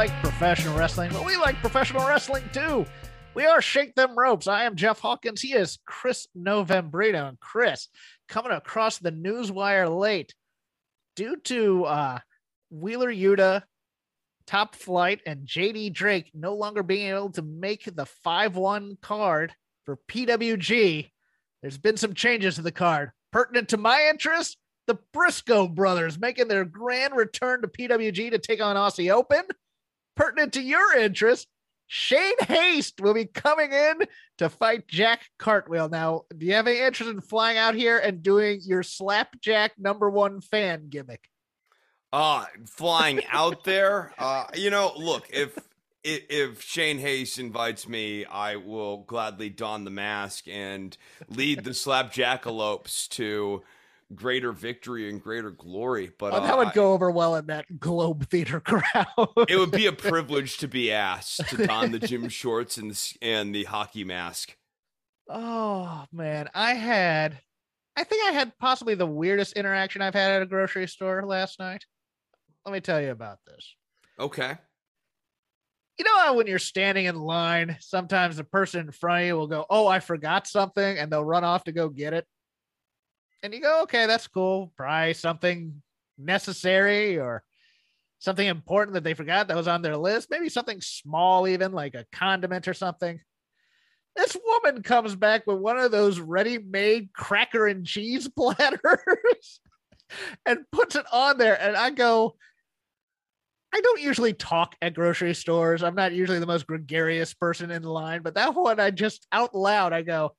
Like professional wrestling? but we like professional wrestling too. We are Shake Them Ropes. I am Jeff Hawkins. He is Chris Novembrino. And Chris, coming across the newswire late due to uh, Wheeler Yuta, Top Flight, and JD Drake no longer being able to make the 5 1 card for PWG. There's been some changes to the card. Pertinent to my interest, the Briscoe brothers making their grand return to PWG to take on Aussie Open. Pertinent to your interest, Shane Haste will be coming in to fight Jack Cartwheel. Now, do you have any interest in flying out here and doing your slapjack number one fan gimmick? Uh flying out there. Uh you know, look, if if, Shane Haste invites me, I will gladly don the mask and lead the slapjackalopes to greater victory and greater glory. But Oh, that uh, would go over well in that Globe Theater crowd. it would be a privilege to be asked to don the gym shorts and the, and the hockey mask. Oh man, I had I think I had possibly the weirdest interaction I've had at a grocery store last night. Let me tell you about this. Okay. You know how when you're standing in line, sometimes the person in front of you will go, "Oh, I forgot something," and they'll run off to go get it. And you go, "Okay, that's cool. Probably something necessary or something important that they forgot that was on their list. Maybe something small, even like a condiment or something." This woman comes back with one of those ready-made cracker and cheese platters and puts it on there, and I go. I don't usually talk at grocery stores. I'm not usually the most gregarious person in line, but that one I just out loud I go,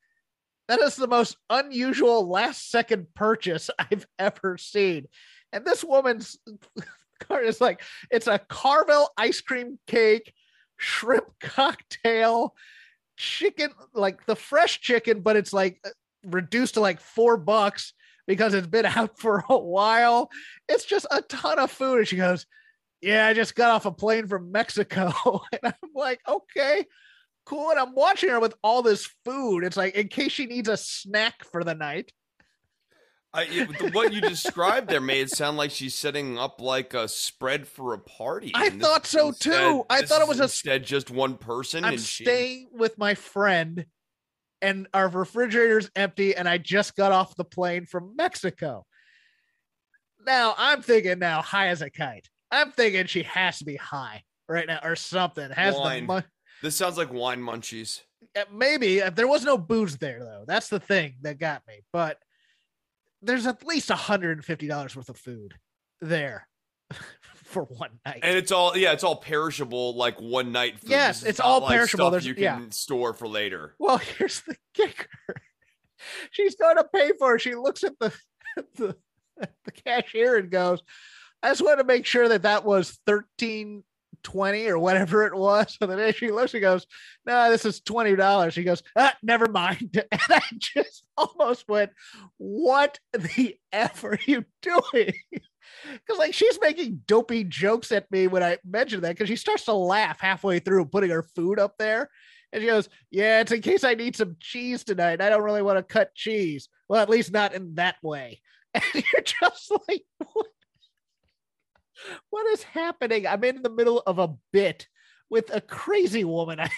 that is the most unusual last second purchase I've ever seen. And this woman's card is like it's a Carvel ice cream cake, shrimp cocktail, chicken, like the fresh chicken, but it's like uh, reduced to like four bucks because it's been out for a while. It's just a ton of food. And she goes, yeah, I just got off a plane from Mexico. And I'm like, okay, cool. And I'm watching her with all this food. It's like in case she needs a snack for the night. I, it- what you described there made it sound like she's setting up like a spread for a party. I thought so, instead- too. I thought it was a- instead just one person. I'm and she- staying with my friend, and our refrigerator's empty, and I just got off the plane from Mexico. Now I'm thinking now high as a kite. I'm thinking she has to be high right now or something. Has Wine. the This sounds like wine munchies. uh, maybe uh, there was no booze there though. That's the thing that got me. But there's at least $150 worth of food there for one night. And it's all yeah, it's all perishable like one night food. Yes, it's all like perishable. There's- you can yeah. store for later. Well, here's the kicker. She's going to pay for it. She looks at the, the the cashier and goes, "I just want to make sure that that was thirteen twenty or whatever it was." So the day she looks and goes, "No, this is twenty dollars." She goes, ah, "Never mind." And I just almost went, "What the f are you doing?" Because like she's making dopey jokes at me when I mentioned that because she starts to laugh halfway through putting her food up there. And she goes, Yeah, it's in case I need some cheese tonight. I don't really want to cut cheese. Well, at least not in that way. And you're just like, What, what is happening? I'm in the middle of a bit with a crazy woman, I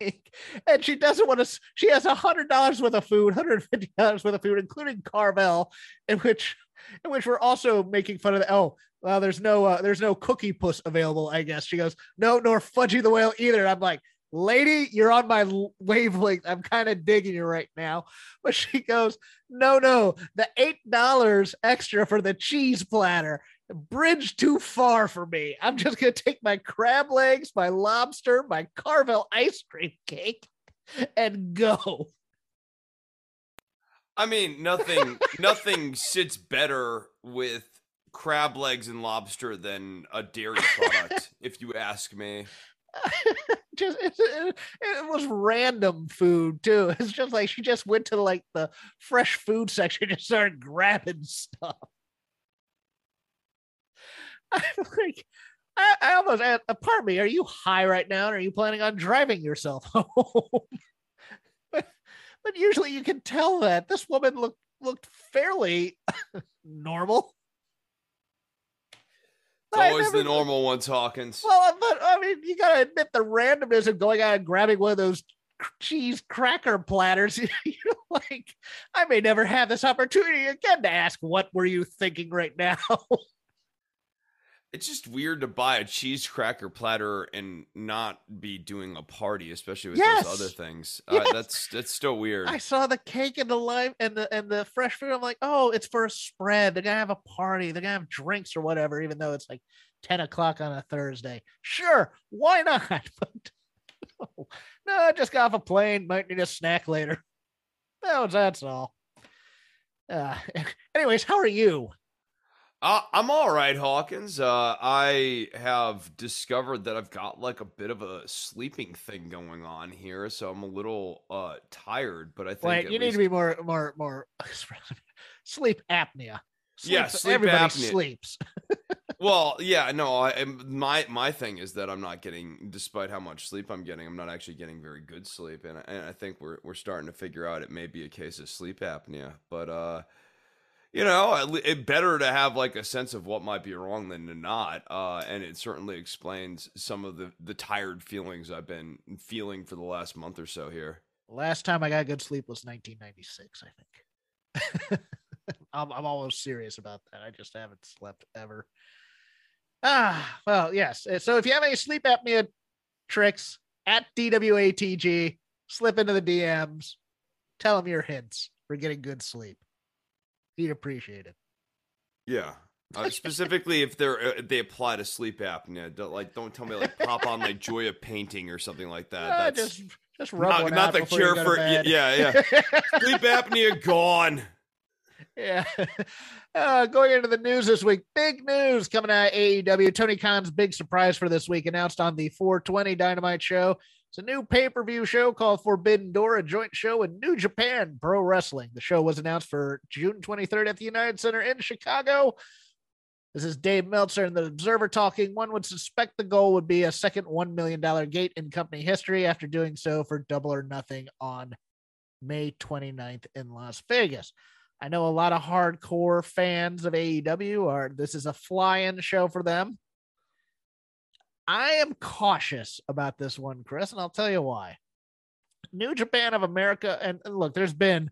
think. And she doesn't want to, she has a hundred dollars worth of food, $150 worth of food, including Carvel, in which in which we're also making fun of the oh well there's no uh, there's no cookie puss available i guess. She goes no nor fudgy the whale either. I'm like lady you're on my wavelength. I'm kind of digging you right now. But she goes no no the eight dollars extra for the cheese platter bridge too far for me i'm just gonna take my crab legs my lobster my carvel ice cream cake and go I mean, nothing nothing sits better with crab legs and lobster than a dairy product, if you ask me. just it, it, it, was random food too. It's just like she just went to like the fresh food section and started grabbing stuff. I like I, I almost asked, uh, pardon me, are you high right now? Or are you planning on driving yourself home? but usually you can tell that this woman looked looked fairly normal. It's always never, the normal ones, Hawkins. Well, uh, but I mean, you gotta admit the randomness of going out and grabbing one of those cheese cracker platters. you know, like I may never have this opportunity again to ask, "What were you thinking right now?" It's just weird to buy a cheese cracker platter and not be doing a party, especially with yes. those other things. Uh, yes. Uh, that's that's still weird. I saw the cake and the lime and the and the fresh food. I'm like, oh, it's for a spread. They're gonna have a party. They're gonna have drinks or whatever, even though it's like 10 o'clock on a Thursday. Sure, why not? But no, no, I just got off a plane. Might need a snack later. No, that's all. Uh, anyways, how are you? Uh, I'm all right, Hawkins. Uh, I have discovered that I've got like a bit of a sleeping thing going on here, so I'm a little uh, tired. But I think Wait, you least... need to be more, more, more sleep apnea. Sleep, yeah, sleep everybody apnea. sleeps. well, yeah, no. I my my thing is that I'm not getting, despite how much sleep I'm getting, I'm not actually getting very good sleep, and, and I think we're we're starting to figure out it may be a case of sleep apnea, but uh you know, it better to have like a sense of what might be wrong than to not. Uh, and it certainly explains some of the the tired feelings I've been feeling for the last month or so here. Last time I got good sleep was 1996, I think. I'm, I'm almost serious about that. I just haven't slept ever. Ah, well, yes. Uh, so if you have any sleep apnea tricks at DWATG, slip into the DMs, tell them your hints for getting good sleep he'd appreciate it. Yeah. Uh, specifically, if they're uh, they apply to sleep apnea, don't, like don't tell me like pop on like joy of painting or something like that. Uh, That's just just rub not, one not the cure for yeah yeah. sleep apnea gone. Yeah. Uh, going into the news this week, big news coming out of AEW. Tony Khan's big surprise for this week announced on the 420 Dynamite show it's a new pay per view show called Forbidden Door, a joint show with New Japan Pro Wrestling. The show was announced for June 23rd at the United Center in Chicago. This is Dave Meltzer and the Observer talking. One would suspect the goal would be a second $1 million gate in company history after doing so for double or nothing on May 29th in Las Vegas. I know a lot of hardcore fans of AEW are this is a fly-in show for them. I am cautious about this one, Chris, and I'll tell you why. New Japan of America, and look, there's been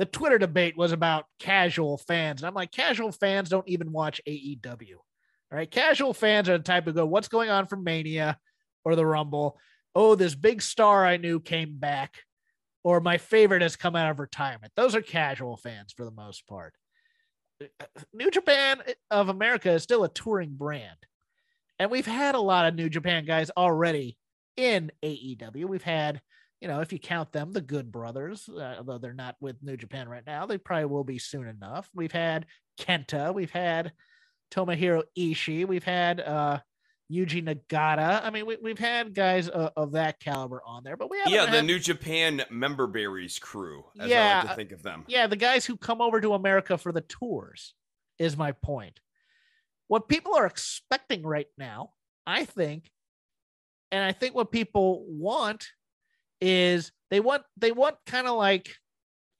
the Twitter debate was about casual fans. And I'm like, casual fans don't even watch AEW. All right. Casual fans are the type of go, what's going on for Mania or the Rumble? Oh, this big star I knew came back, or my favorite has come out of retirement. Those are casual fans for the most part. Uh, New Japan of America is still a touring brand. And we've had a lot of New Japan guys already in AEW. We've had, you know, if you count them, the Good Brothers, uh, although they're not with New Japan right now, they probably will be soon enough. We've had Kenta, we've had Tomohiro Ishii, we've had uh, Yuji Nagata. I mean, we, we've had guys uh, of that caliber on there, but we have yeah, the had... New Japan member berries crew, as yeah, I like to think of them. Yeah, the guys who come over to America for the tours is my point what people are expecting right now, I think, and I think what people want is they want they want kind of like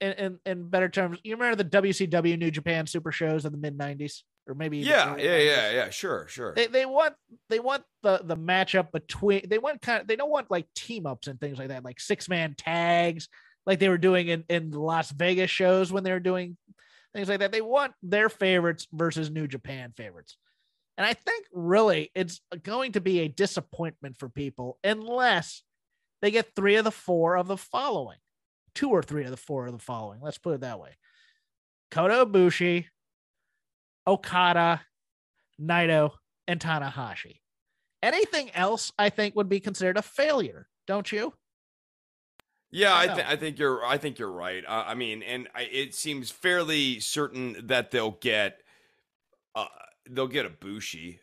in, in, in better terms, you remember the WCW New Japan super shows in the mid 90s? or maybe yeah, yeah, yeah, yeah. Sure, sure. They, they want they want the the matchup between they want kind of they don't want like team ups and things like that, like six man tags, like they were doing in in Las Vegas shows when they were doing things like that. They want their favorites versus New Japan favorites. And I think really it's going to be a disappointment for people unless they get three of the four of the following, two or three of the four of the following. Let's put it that way. Kota Ibushi, Okada, Naito, and Tanahashi. Anything else, I think, would be considered a failure, don't you? Yeah, I, th- I think you're. I think you're right. Uh, I mean, and I, it seems fairly certain that they'll get, uh, they'll get Ibushi,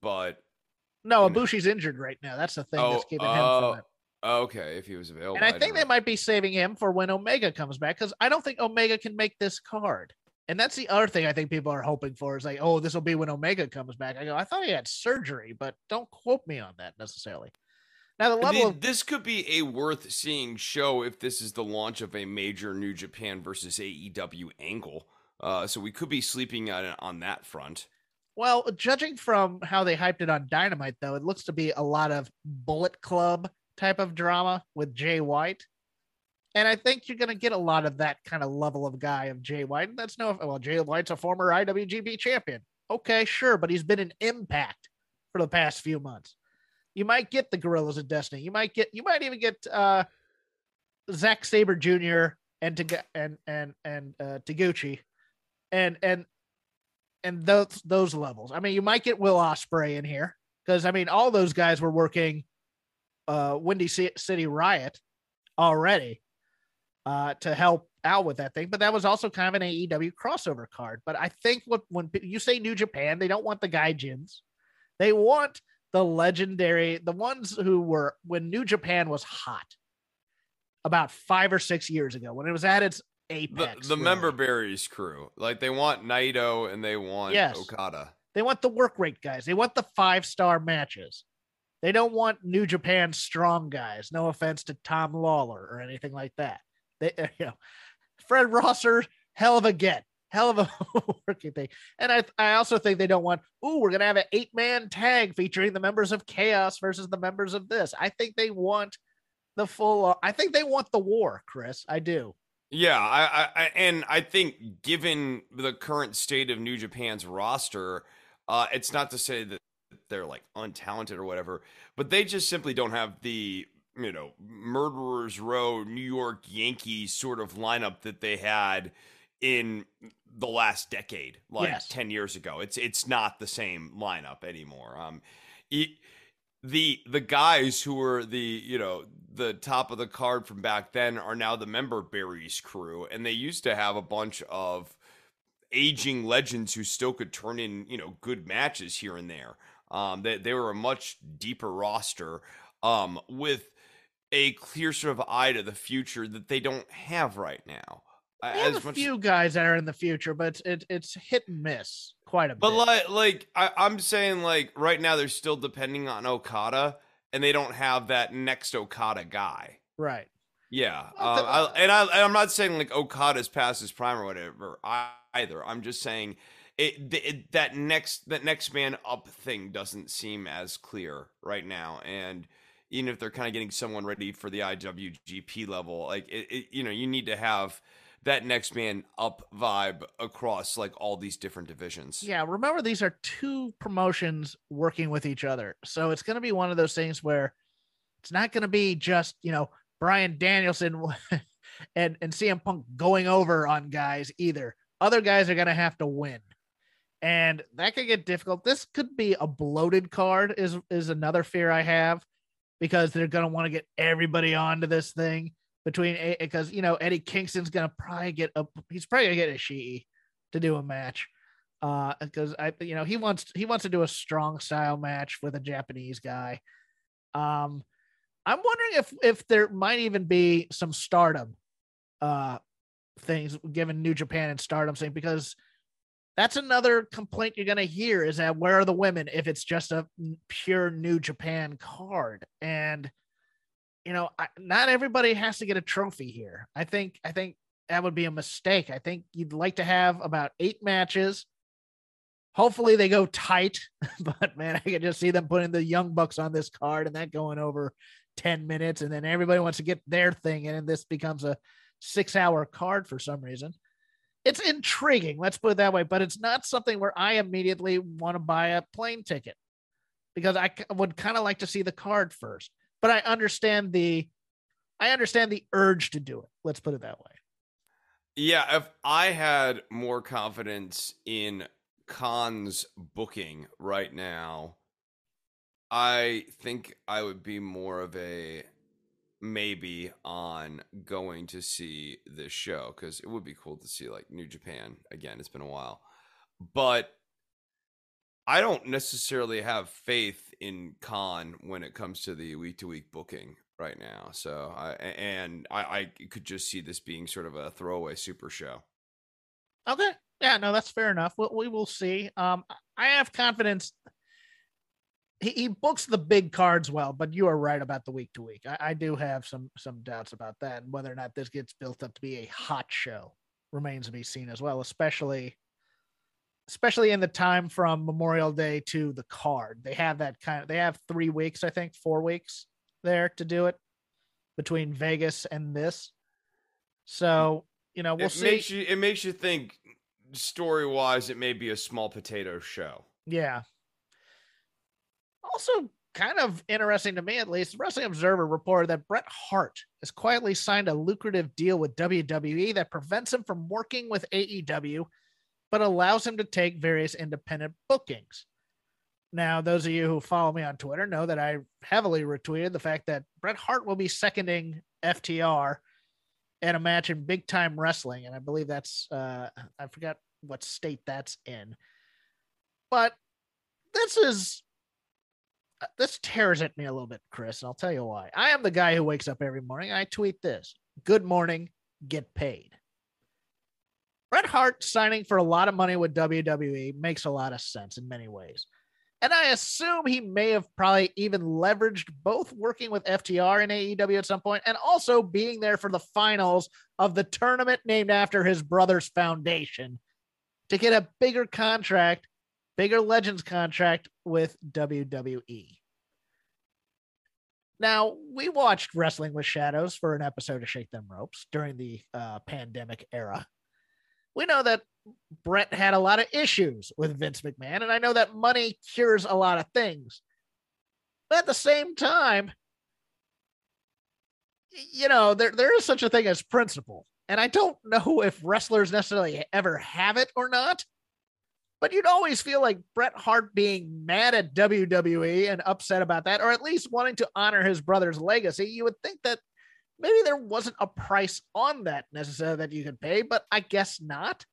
but no, a Ibushi's injured right now. That's the thing oh, that's keeping uh, him from oh, it. Okay, if he was available, and I, I think they might be saving him for when Omega comes back because I don't think Omega can make this card. And that's the other thing I think people are hoping for is like, oh, this will be when Omega comes back. I go, I thought he had surgery, but don't quote me on that necessarily. Now the level I mean, of this could be a worth seeing show if this is the launch of a major New Japan versus AEW angle. Uh, so we could be sleeping on on that front. Well, judging from how they hyped it on Dynamite, though, it looks to be a lot of Bullet Club type of drama with Jay White. And I think you're going to get a lot of that kind of level of guy of Jay White. And that's no, well, Jay White's a former IWGP champion. Okay, sure, but he's been an impact for the past few months. You might get the Guerrillas of Destiny. You might get, you might even get uh, Zack Sabre Jr. and to and and and uh, Taguchi, and and and those those levels. I mean, you might get Will Ospreay in here because I mean, all those guys were working uh, Windy City Riot already uh, to help out with that thing. But that was also kind of an AEW crossover card. But I think what when you say New Japan, they don't want the gaijins. They want the legendary, the ones who were when New Japan was hot about five or six years ago when it was at its apex. The, the member berries crew, like they want Naito and they want yes. Okada. They want the work rate guys. They want the five star matches. They don't want New Japan strong guys. No offense to Tom Lawlor or anything like that. They, you know, Fred Rosser, hell of a get, hell of a working thing. And I, I also think they don't want, ooh, we're gonna have an eight man tag featuring the members of Chaos versus the members of this. I think they want the full. I think they want the war, Chris. I do. Yeah, I, I, and I think given the current state of New Japan's roster, uh, it's not to say that they're like untalented or whatever, but they just simply don't have the you know murderers row New York Yankees sort of lineup that they had in the last decade, like yes. ten years ago. It's it's not the same lineup anymore. Um, it, the the guys who were the you know the top of the card from back then are now the member Barry's crew and they used to have a bunch of aging legends who still could turn in you know good matches here and there um they, they were a much deeper roster um with a clear sort of eye to the future that they don't have right now they have a few guys that are in the future, but it's it's hit and miss quite a but bit. But like, like I, I'm saying, like right now they're still depending on Okada, and they don't have that next Okada guy. Right. Yeah. Um, I, and I, I'm not saying like Okada's past his prime or whatever either. I'm just saying it, it that next that next man up thing doesn't seem as clear right now, and even if they're kind of getting someone ready for the IWGP level, like it, it you know, you need to have that next man up vibe across like all these different divisions. Yeah, remember these are two promotions working with each other. So it's going to be one of those things where it's not going to be just, you know, Bryan Danielson and and CM Punk going over on guys either. Other guys are going to have to win. And that could get difficult. This could be a bloated card is is another fear I have because they're going to want to get everybody onto this thing between because you know Eddie Kingston's gonna probably get a he's probably gonna get Ishii to do a match uh because I you know he wants he wants to do a strong style match with a Japanese guy. Um I'm wondering if if there might even be some stardom uh things given New Japan and stardom thing because that's another complaint you're going to hear is that where are the women if it's just a pure New Japan card and you know, I, not everybody has to get a trophy here. I think I think that would be a mistake. I think you'd like to have about eight matches Hopefully they go tight, but man, I can just see them putting the young bucks on this card and that going over 10 minutes. And then everybody wants to get their thing in, and this becomes a six hour card for some reason. It's intriguing, let's put it that way, but it's not something where I immediately want to buy a plane ticket because I would kind of like to see the card first. But I understand the I understand the urge to do it. Let's put it that way. Yeah, if I had more confidence in Khan's booking right now, I think I would be more of a maybe on going to see this show because it would be cool to see like New Japan again. It's been a while, but I don't necessarily have faith in Khan when it comes to the week to week booking right now. So I and I, I could just see this being sort of a throwaway super show. Okay. Yeah, no, that's fair enough. We, we will see. Um, I have confidence. He, he books the big cards well, but you are right about the week to week. I, I do have some some doubts about that, and whether or not this gets built up to be a hot show remains to be seen as well. Especially especially in the time from Memorial Day to the card. They have that kind of they have three weeks, I think, four weeks there to do it between Vegas and this. So, mm. you know, we'll it see. Makes you, it makes you think story wise, it may be a small potato show. Yeah. Also, kind of interesting to me at least, Wrestling Observer reported that Bret Hart has quietly signed a lucrative deal with WWE that prevents him from working with AEW but allows him to take various independent bookings. Now, those of you who follow me on Twitter know that I heavily retweeted the fact that Bret Hart will be seconding FTR in a match in big time wrestling. And I believe that's, uh, I forgot what state that's in. But this is, uh, this tears at me a little bit, Chris. And I'll tell you why. I am the guy who wakes up every morning. I tweet this Good morning, get paid. Bret Hart signing for a lot of money with WWE makes a lot of sense in many ways. And I assume he may have probably even leveraged both working with FTR and AEW at some point and also being there for the finals of the tournament named after his brother's foundation to get a bigger contract, bigger Legends contract with WWE. Now, we watched Wrestling with Shadows for an episode of Shake Them Ropes during the uh, pandemic era we know that Bret had a lot of issues with Vince McMahon, and I know that money cures a lot of things. But at the same time, you know, there, there is such a thing as principle. And I don't know if wrestlers necessarily ever have it or not. But you'd always feel like Bret Hart being mad at WWE and upset about that, or at least wanting to honor his brother's legacy. You would think that maybe there wasn't a price on that necessarily that you could pay, but I guess not.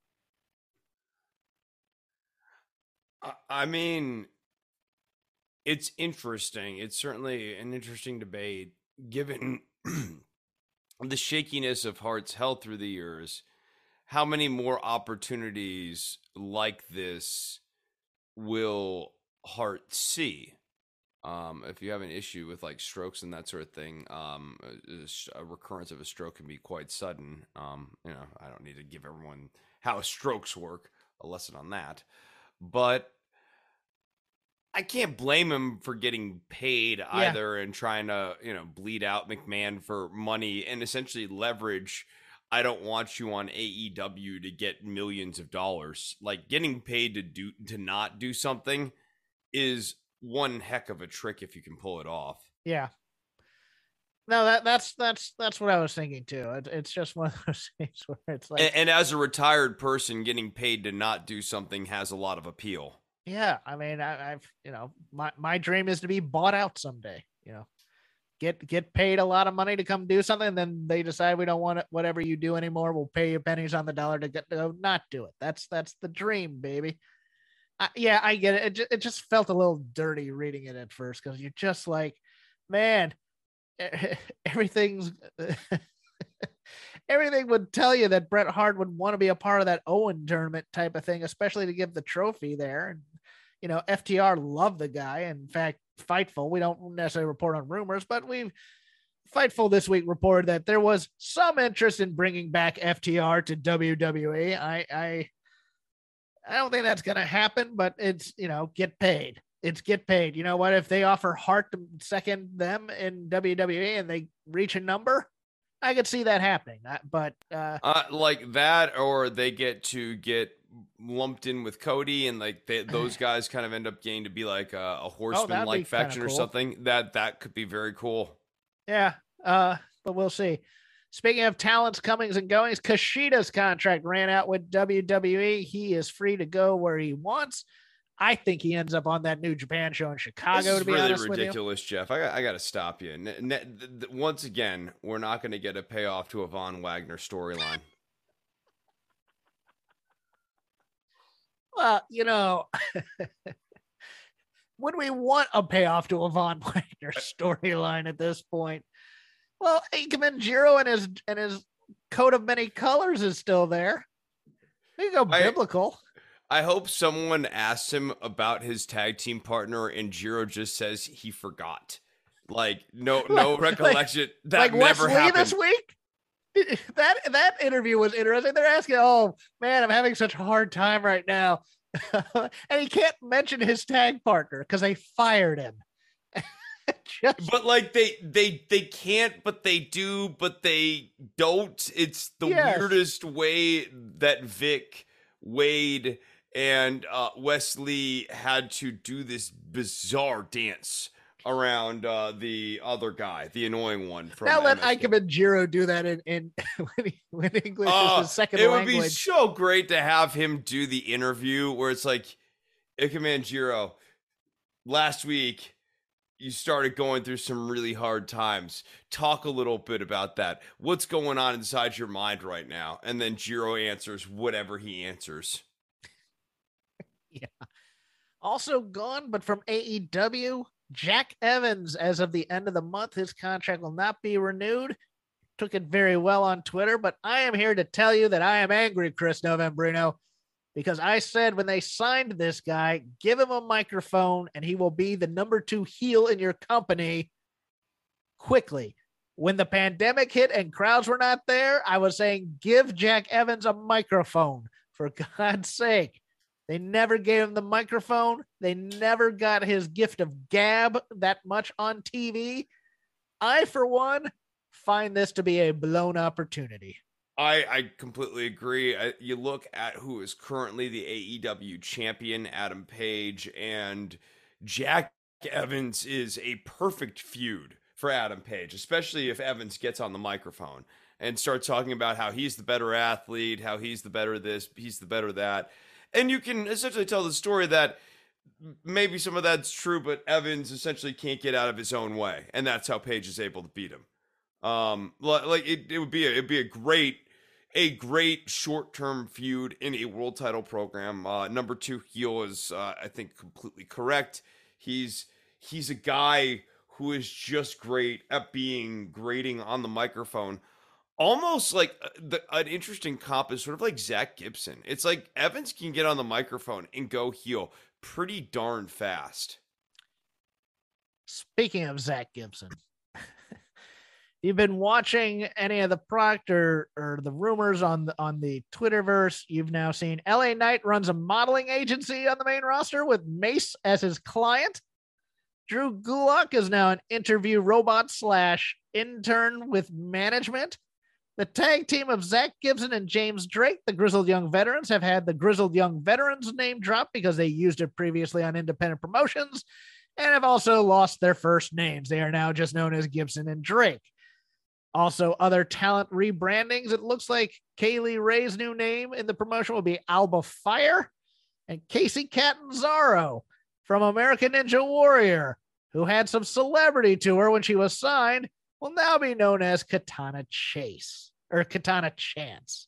I mean, it's interesting. It's certainly an interesting debate given the shakiness of Hart's health through the years. How many more opportunities like this will Hart see? Um, if you have an issue with like strokes and that sort of thing, um, a, a, recurrence of a stroke can be quite sudden. Um, you know, I don't need to give everyone how strokes work, a lesson on that, but I can't blame him for getting paid yeah. either and trying to, you know, bleed out McMahon for money and essentially leverage. I don't want you on AEW to get millions of dollars. Like getting paid to do to not do something is one heck of a trick if you can pull it off. Yeah. No, that that's that's that's what I was thinking too. It, it's just one of those things where it's like, and, and, as a retired person, getting paid to not do something has a lot of appeal. Yeah, I mean, I, I've you know, my my dream is to be bought out someday. You know, get get paid a lot of money to come do something, then they decide we don't want it, whatever you do anymore. We'll pay you pennies on the dollar to get to go not do it. That's that's the dream, baby. I, yeah, I get it. It just, it just felt a little dirty reading it at first because you're just like, man, eh, everything's everything would tell you that Bret Hart would want to be a part of that Owen tournament type of thing, especially to give the trophy there. And you know, FTR loved the guy. In fact, Fightful, we don't necessarily report on rumors, but we've Fightful this week reported that there was some interest in bringing back FTR to WWE. I, I I don't think that's going to happen, but it's, you know, get paid. It's get paid. You know what? If they offer Hart to second them in WWE and they reach a number, I could see that happening. But uh, uh, like that, or they get to get lumped in with Cody, and like they, those guys kind of end up getting to be like a, a Oh, horseman like faction cool. or something. That that could be very cool. Yeah, uh, but we'll see. Speaking of talents, comings and goings, Kushida's contract ran out with WWE. He is free to go where he wants. I think he ends up on that New Japan show in Chicago. This is to be really ridiculous, Jeff. I got, I got to stop you. N- n- th- th- once again, we're not going to get a payoff to a Von Wagner storyline. Well, you know, would we want a payoff to a Von Wagner storyline at this point? Well, Ikemen Jiro and his and his coat of many colors is still there. We go I- biblical. I hope someone asks him about his tag team partner, and Jiro just says he forgot. Like no, no Like- recollection. that like never Wes Lee happened. this week. That that interview was interesting. They're asking, "Oh man, I'm having such a hard time right now," and he can't mention his tag partner because they fired him. Just- But like they they they can't, but they do, but they don't. It's the Yes. weirdest way that Vic, Wade, and uh, Wes Lee had to do this bizarre dance around uh, the other guy, the annoying one from. now let MSK. Ikemen Jiro do that in in when, he, when English Oh, is his second it would be so great to have him do the interview where it's like, Ikemen Jiro, last week you started going through some really hard times. Talk a little bit about that. What's going on inside your mind right now? And then Jiro answers whatever he answers. Yeah. Also gone, but from AEW, Jack Evans, as of the end of the month, his contract will not be renewed. Took it very well on Twitter, but I am here to tell you that I am angry, Chris Novembrino, because I said when they signed this guy, give him a microphone and he will be the number two heel in your company quickly. When the pandemic hit and crowds were not there, I was saying, give Jack Evans a microphone for God's sake. They never gave him the microphone. They never got his gift of gab that much on TV. I, for one, find this to be a blown opportunity. I, I completely agree. I, you look at who is currently the AEW champion, Adam Page, and Jack Evans is a perfect feud for Adam Page, especially if Evans gets on the microphone and starts talking about how he's the better athlete, how he's the better this, he's the better that. And you can essentially tell the story that maybe some of that's true, but Evans essentially can't get out of his own way, and that's how Page is able to beat him. Um, like it, it would be a, it'd be a great, a great short term feud in a world title program. Uh, number two heel is, uh, I think, completely correct. He's he's a guy who is just great at being grating on the microphone. Almost like uh, the, an interesting comp is sort of like Zack Gibson. It's like Evans can get on the microphone and go heel pretty darn fast. Speaking of Zack Gibson, you've been watching any of the product or, or the rumors on the on the Twitterverse. You've now seen LA Knight runs a modeling agency on the main roster with Mace as his client. Drew Gulak is now an interview robot slash intern with management. The tag team of Zack Gibson and James Drake, the Grizzled Young Veterans, have had the Grizzled Young Veterans name drop because they used it previously on independent promotions and have also lost their first names. They are now just known as Gibson and Drake. Also, other talent rebrandings. It looks like Kay Lee Ray's new name in the promotion will be Alba Fyre, and Kacy Catanzaro from American Ninja Warrior, who had some celebrity to her when she was signed, will now be known as Katana Chase or Katana Chance.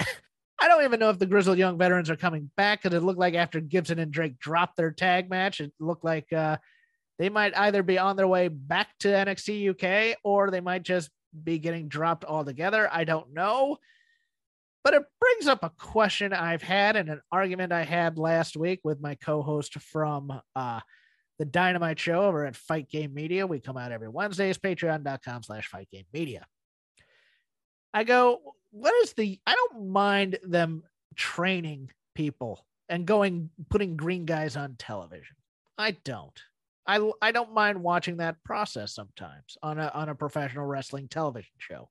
I don't even know if the Grizzled Young Veterans are coming back because it looked like after Gibson and Drake dropped their tag match, it looked like uh, they might either be on their way back to NXT UK or they might just be getting dropped altogether. I don't know. But it brings up a question I've had and an argument I had last week with my co host from uh, the Dynamite Show over at Fight Game Media. We come out every Wednesdays, patreon.com slash Fight Game Media. I go, what is the, I don't mind them training people and going putting green guys on television. I don't. I I don't mind watching that process sometimes on a on a professional wrestling television show.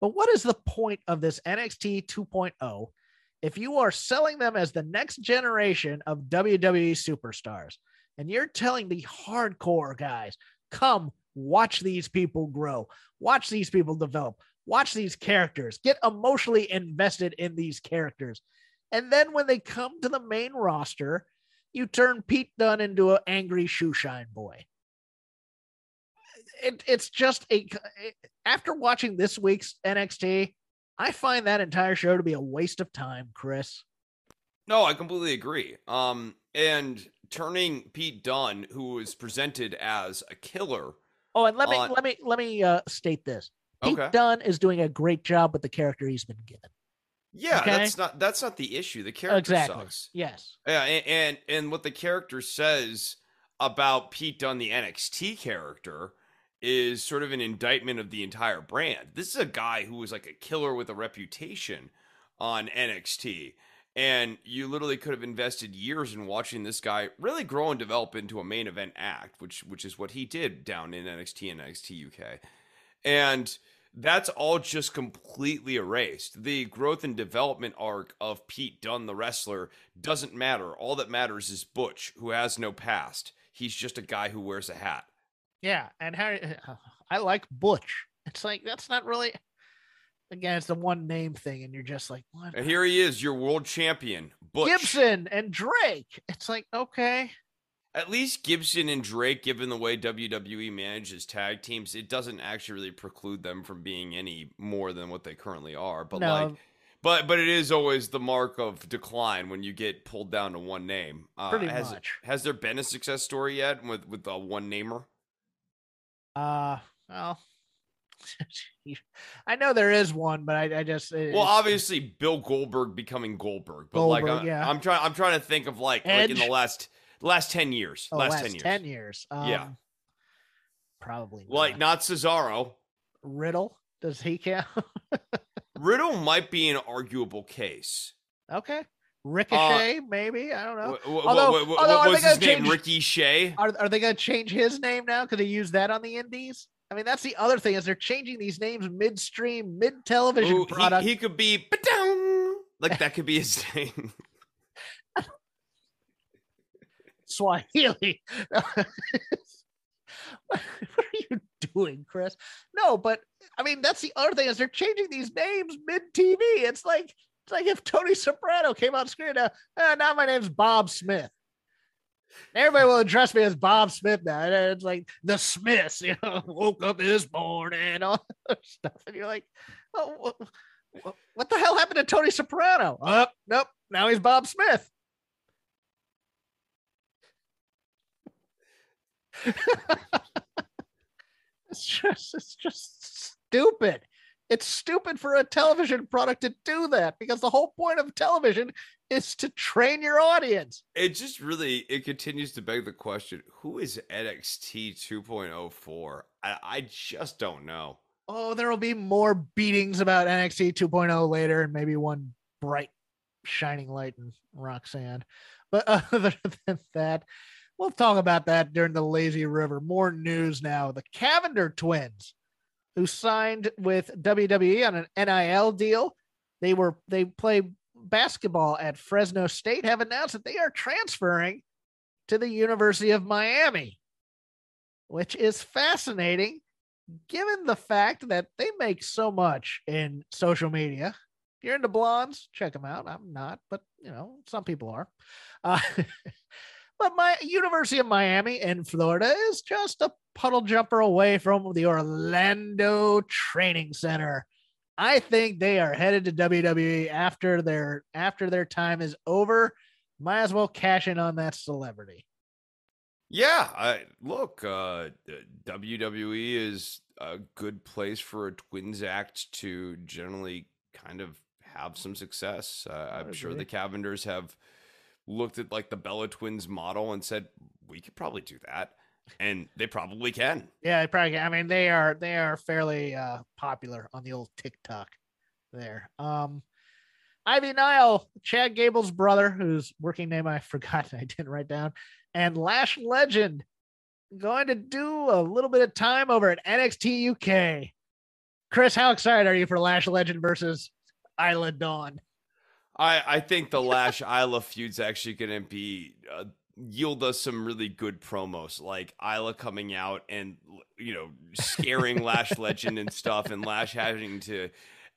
But what is the point of this NXT 2.0 if you are selling them as the next generation of WWE superstars and you're telling the hardcore guys, come watch these people grow, watch these people develop, watch these characters, get emotionally invested in these characters. And then when they come to the main roster, you turn Pete Dunne into an angry shoeshine boy. It, it's just a after watching this week's NXT, I find that entire show to be a waste of time, Chris. No, I completely agree. Um, and turning Pete Dunne, who was presented as a killer. Oh, and let me on... let me let me uh, state this: Pete okay. Dunne is doing a great job with the character he's been given. Yeah, okay? that's not that's not the issue. The character exactly. sucks. Yes. Yeah, and, and and what the character says about Pete Dunne, the NXT character, is sort of an indictment of the entire brand. This is a guy who was like a killer with a reputation on NXT. And you literally could have invested years in watching this guy really grow and develop into a main event act, which which is what he did down in NXT and NXT UK. And that's all just completely erased. The growth and development arc of Pete Dunne, the wrestler, doesn't matter. All that matters is Butch, who has no past. He's just a guy who wears a hat. Yeah, and how I like Butch. It's like that's not really. Again, it's the one name thing, and you're just like, what? And here he is, your world champion, Butch Gibson and Drake. It's like, okay, at least Gibson and Drake, given the way WWE manages tag teams, it doesn't actually really preclude them from being any more than what they currently are. But no. like, but but it is always the mark of decline when you get pulled down to one name. Uh, Pretty has, much. Has there been a success story yet with with a one namer? Uh, well. I know there is one, but I, I just well, obviously Bill Goldberg becoming Goldberg, but Goldberg, like, I, yeah. I'm trying, I'm trying to think of like, like in the last last 10 years. Oh, last, last 10 years. 10 years. Um, yeah. Probably. Not. Like not Cesaro. Riddle. Does he count? Riddle might be an arguable case. Okay. Ricochet, uh, maybe. I don't know. W- although, w- w- although what was his name? Ricky Shea? Are, are they going to change his name now? Could they use that on the indies? I mean, that's the other thing is they're changing these names midstream, mid television product. He, he, could be like that could be his name. Swahili. what are you doing, Chris? No, but I mean that's the other thing is they're changing these names mid TV. It's like it's like if Tony Soprano came on screen now. Uh, now my name's Bob Smith. Everybody will address me as Bob Smith now. It's like the Smiths, you know, woke up this morning, all stuff, and you're like, oh, what, what the hell happened to Tony Soprano? Oh, nope, now he's Bob Smith. it's just it's just stupid. It's stupid for a television product to do that because the whole point of television is to train your audience. It just really it continues to beg the question: Who is NXT 2.0 for? I, I just don't know. Oh, there will be more beatings about NXT 2.0 later, and maybe one bright, shining light in Roxanne. But other than that, We'll talk about that during the lazy river. More news now. The Cavinder twins, who signed with WWE on an NIL deal, they were they play basketball at Fresno State, have announced that they are transferring to the University of Miami, which is fascinating given the fact that they make so much in social media. You're into blondes, check them out. I'm not, but you know, some people are. Uh, But my University of Miami in Florida is just a puddle jumper away from the Orlando Training Center. I think they are headed to WWE after their after their time is over. Might as well cash in on that celebrity. Yeah, I look, uh WWE is a good place for a twins act to generally kind of have some success. Uh, I'm sure the Cavinders have looked at like the Bella Twins model and said, we could probably do that. And they probably can. Yeah, they probably can. I mean, they are they are fairly uh popular on the old TikTok there. Um Ivy Nile, Chad Gable's brother, whose working name I forgot I didn't write down, and Lash Legend going to do a little bit of time over at NXT UK. Chris, how excited are you for Lash Legend versus Isla Dawn? I, I think the Lash Isla feud's actually going to be uh, yield us some really good promos, like Isla coming out and you know scaring Lash Legend and stuff, and Lash having to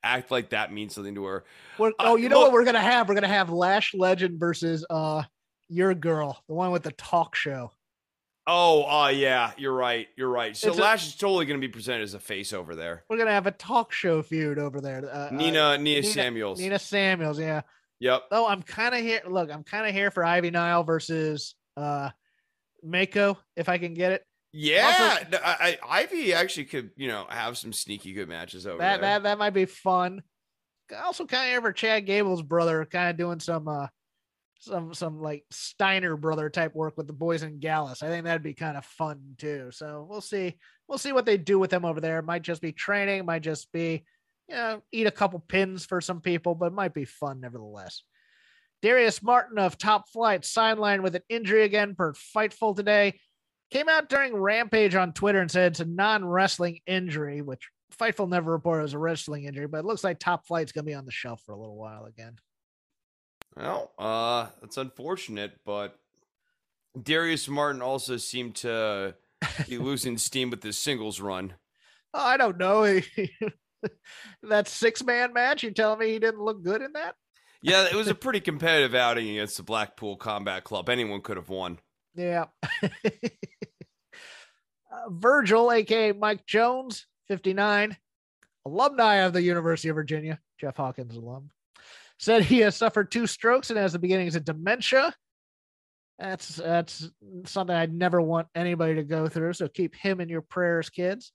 act like that means something to her. We're, oh, you know look, what we're gonna have? We're gonna have Lash Legend versus uh your girl, the one with the talk show. Oh, uh, yeah, you're right. You're right. So it's Lash a, is totally going to be presented as a face over there. We're going to have a talk show feud over there. Uh, Nina, uh, Nina, Nina Samuels. Nina Samuels, yeah. Yep. Oh, I'm kind of here. Look, I'm kind of here for Ivy Nile versus uh Mako if I can get it. Yeah, also, I, I, Ivy actually could, you know, have some sneaky good matches over that, there. That that might be fun. Also, kind of here for Chad Gable's brother, kind of doing some uh some some like Steiner brother type work with the boys in Gallus. I think that'd be kind of fun too. So we'll see. We'll see what they do with them over there. Might just be training, might just be, you know, eat a couple pins for some people, but might be fun nevertheless. Darius Martin of Top Flight sidelined with an injury again per Fightful today. Came out during Rampage on Twitter and said it's a non wrestling injury, which Fightful never reported as a wrestling injury, but it looks like Top Flight's to be on the shelf for a little while again. Well, uh, that's unfortunate, but Darius Martin also seemed to be losing steam with his singles run. Oh, I don't know. that six man match, you telling me he didn't look good in that? Yeah, it was a pretty competitive outing against the Blackpool Combat Club. Anyone could have won. Yeah. uh, Virgil, aka Mike Jones, 59, alumni of the University of Virginia, Jeff Hawkins alum, said he has suffered two strokes and has the beginnings of dementia. That's that's something I'd never want anybody to go through. So keep him in your prayers, kids.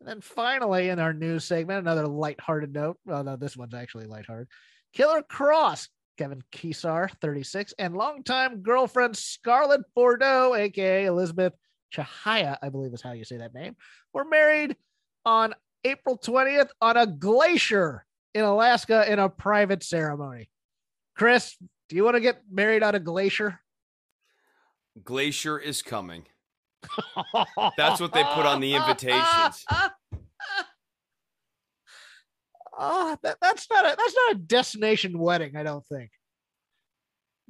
And then finally, in our news segment, another lighthearted note. Well, no, this one's actually lighthearted. Killer Kross, Kevin Kesar, 36, and longtime girlfriend Scarlett Bordeaux, aka Elizabeth Chihaia, I believe is how you say that name, were married on April 20th on a glacier in Alaska in a private ceremony. Chris, do you want to get married on a glacier? Glacier is coming. That's what they put on the invitations. Oh, that, that's not a that's not a destination wedding. I don't think.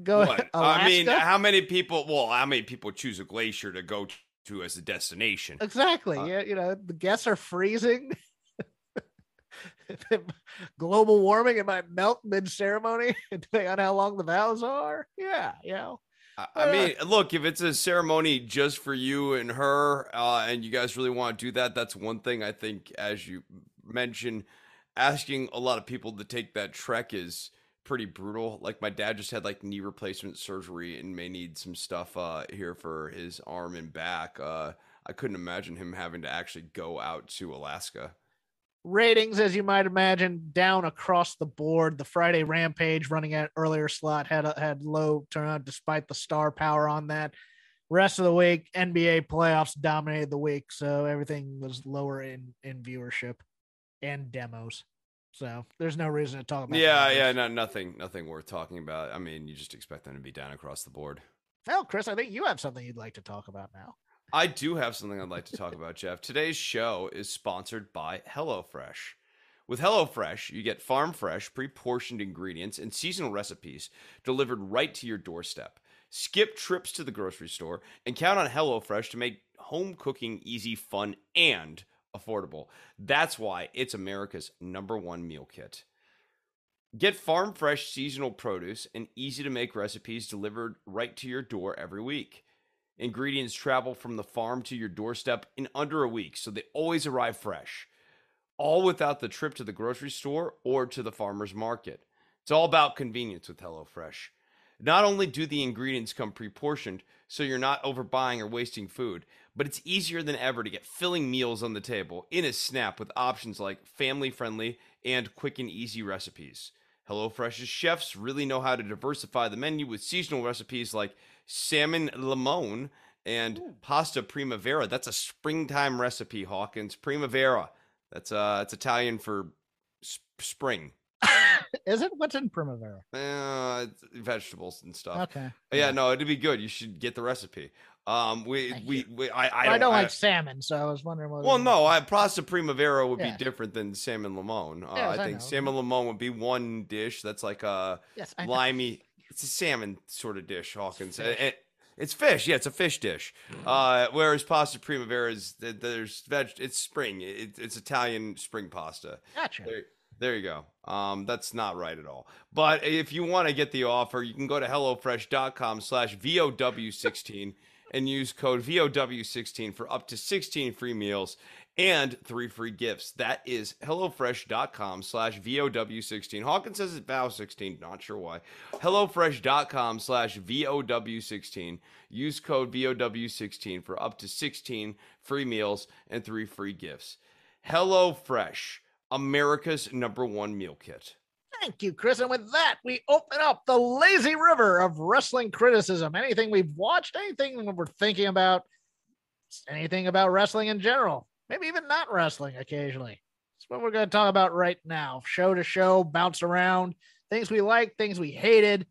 Go. ahead. I mean, how many people? Well, how many people choose a glacier to go to as a destination? Exactly. Uh, yeah, you know, the guests are freezing. Global warming, it might melt mid ceremony, depending on how long the vows are. Yeah, you know. I mean, look, if it's a ceremony just for you and her, uh, and you guys really want to do that, that's one thing. I think, as you mentioned, asking a lot of people to take that trek is pretty brutal. Like my dad just had like knee replacement surgery and may need some stuff uh, here for his arm and back. Uh, I couldn't imagine him having to actually go out to Alaska. Ratings, as you might imagine, down across the board. The Friday Rampage running at earlier slot had a, had low turnout despite the star power on that. Rest of the week, NBA playoffs dominated the week, so everything was lower in in viewership and demos. So there's no reason to talk about. Yeah, yeah, no, nothing, nothing worth talking about. I mean, you just expect them to be down across the board. Well, Chris, I think you have something you'd like to talk about now. I do have something I'd like to talk about, Jeff. Today's show is sponsored by HelloFresh. With HelloFresh, you get farm fresh, pre portioned ingredients and seasonal recipes delivered right to your doorstep. Skip trips to the grocery store and count on HelloFresh to make home cooking easy, fun, and affordable. That's why it's America's number one meal kit. Get farm fresh seasonal produce and easy to make recipes delivered right to your door every week. Ingredients travel from the farm to your doorstep in under a week, so they always arrive fresh. All without the trip to the grocery store or to the farmer's market. It's all about convenience with HelloFresh. Not only do the ingredients come pre portioned, so you're not overbuying or wasting food, but it's easier than ever to get filling meals on the table in a snap with options like family friendly and quick and easy recipes. HelloFresh's chefs really know how to diversify the menu with seasonal recipes like salmon limon and Ooh. pasta primavera. That's a springtime recipe, Hawkins. Primavera. That's uh, it's Italian for sp- spring. Is it? What's in Primavera? Uh, vegetables and stuff. Okay. Yeah, no, it'd be good. You should get the recipe. Um, we we, we I I I, don't, don't I- like salmon, so I was wondering what. Well, no, I, pasta primavera would Yeah. be different than salmon limon. Uh, Yes, I I think salmon limon would be one dish that's like a Yes, I limey. It's a salmon sort of dish, Hawkins. fish. Uh, it- it's fish, yeah, it's a fish dish. Uh, whereas pasta primavera is there's veg. It's spring. It, it's Italian spring pasta. Gotcha. There, there you go. Um, that's not right at all. But if you want to get the offer, you can go to HelloFresh.com slash VOW16 and use code VOW16 for up to 16 free meals and three free gifts. That is HelloFresh.com slash VOW16. Hawkins says it's VOW16, not sure why. HelloFresh.com slash VOW16. Use code VOW16 for up to 16 free meals and three free gifts. HelloFresh, America's number one meal kit. Thank you, Chris. And with that, we open up the lazy river of wrestling criticism. Anything we've watched, anything we're thinking about, anything about wrestling in general, maybe even not wrestling occasionally. That's what we're going to talk about right now. Show to show, bounce around, things we like, things we hated.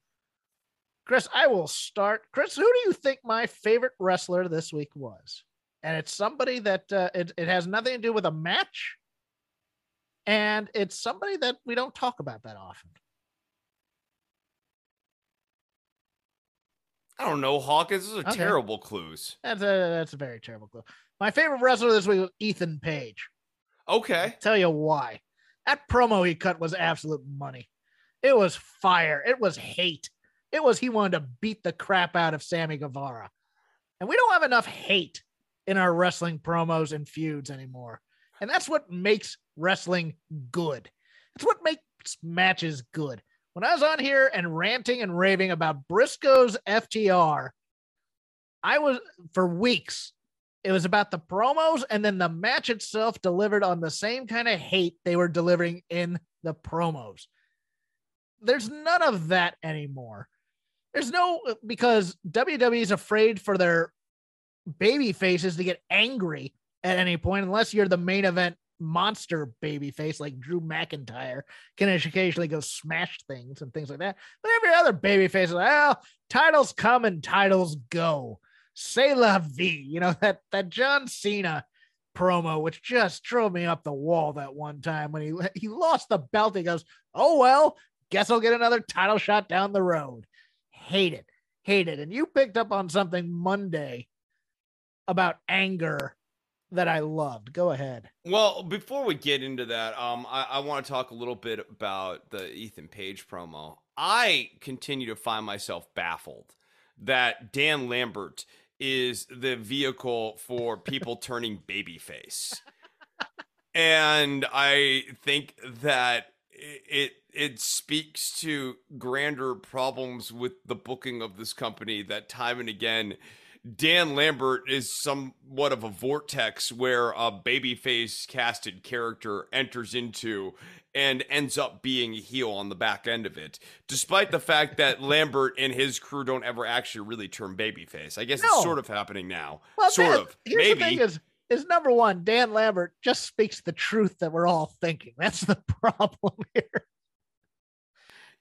Chris, I will start. Chris, who do you think my favorite wrestler this week was? And it's somebody that uh, it, it has nothing to do with a match and it's somebody that we don't talk about that often. I don't know, Hawkins. Those are Okay. terrible clues. That's a that's a very terrible clue. My favorite wrestler this week was Ethan Page. Okay. Tell you why. That promo he cut was absolute money. It was fire. It was hate. It was he wanted to beat the crap out of Sammy Guevara. And we don't have enough hate in our wrestling promos and feuds anymore. And that's what makes wrestling good. It's what makes matches good. When I was on here and ranting and raving about Briscoe's FTR, I was for weeks. It was about the promos and then the match itself delivered on the same kind of hate they were delivering in the promos. There's none of that anymore. There's no because WWE is afraid for their baby faces to get angry at any point unless you're the main event monster baby face like Drew McIntyre can occasionally go smash things and things like that. But every other baby face is like, well, titles come and titles go. Say la vie. You know, that that John Cena promo, which just drove me up the wall that one time when he he lost the belt. He goes, Oh well, guess I'll get another title shot down the road. Hate it. Hate it. And you picked up on something Monday about anger that I loved. Go ahead. Well, before we get into that, um, I, I want to talk a little bit about the Ethan Page promo. I continue to find myself baffled that Dan Lambert is the vehicle for people turning babyface. and I think that it it speaks to grander problems with the booking of this company that time and again Dan Lambert is somewhat of a vortex where a babyface casted character enters into and ends up being a heel on the back end of it, despite the fact that Lambert and his crew don't ever actually really turn babyface. I guess No. it's sort of happening now. Well, sort of. Here's the thing is, is number one, Dan Lambert just speaks the truth that we're all thinking. That's the problem here.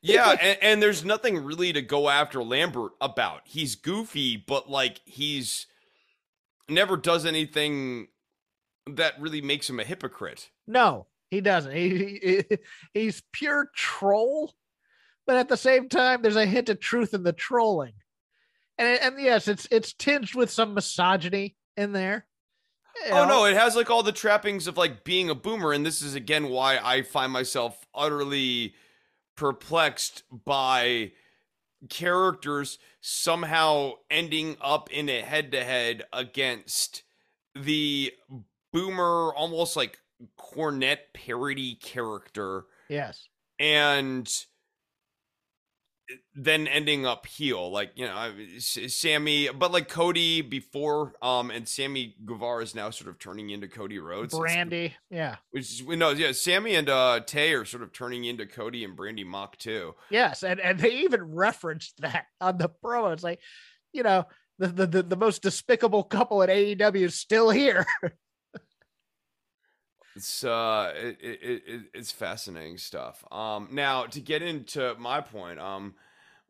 Yeah, and, and there's nothing really to go after Lambert about. He's goofy, but like he's never does anything that really makes him a hypocrite. No, he doesn't. He, he he's pure troll, but at the same time, there's a hint of truth in the trolling. And and yes, it's it's tinged with some misogyny in there. You Oh know, no, it has like all the trappings of like being a boomer, and this is again why I find myself utterly perplexed by characters somehow ending up in a head to head against the boomer, almost like Cornette parody character, Yes. and then ending up heel like you know sammy but like cody before um and sammy guevara is now sort of turning into cody rhodes Brandi. Yeah. which is no yeah sammy and uh tay are sort of turning into cody and brandi mock too Yes, and and they even referenced that on the promo. It's like, you know, the the the, the most despicable couple at AEW is still here. It's uh, it, it, it, it's fascinating stuff. Um, now to get into my point, um,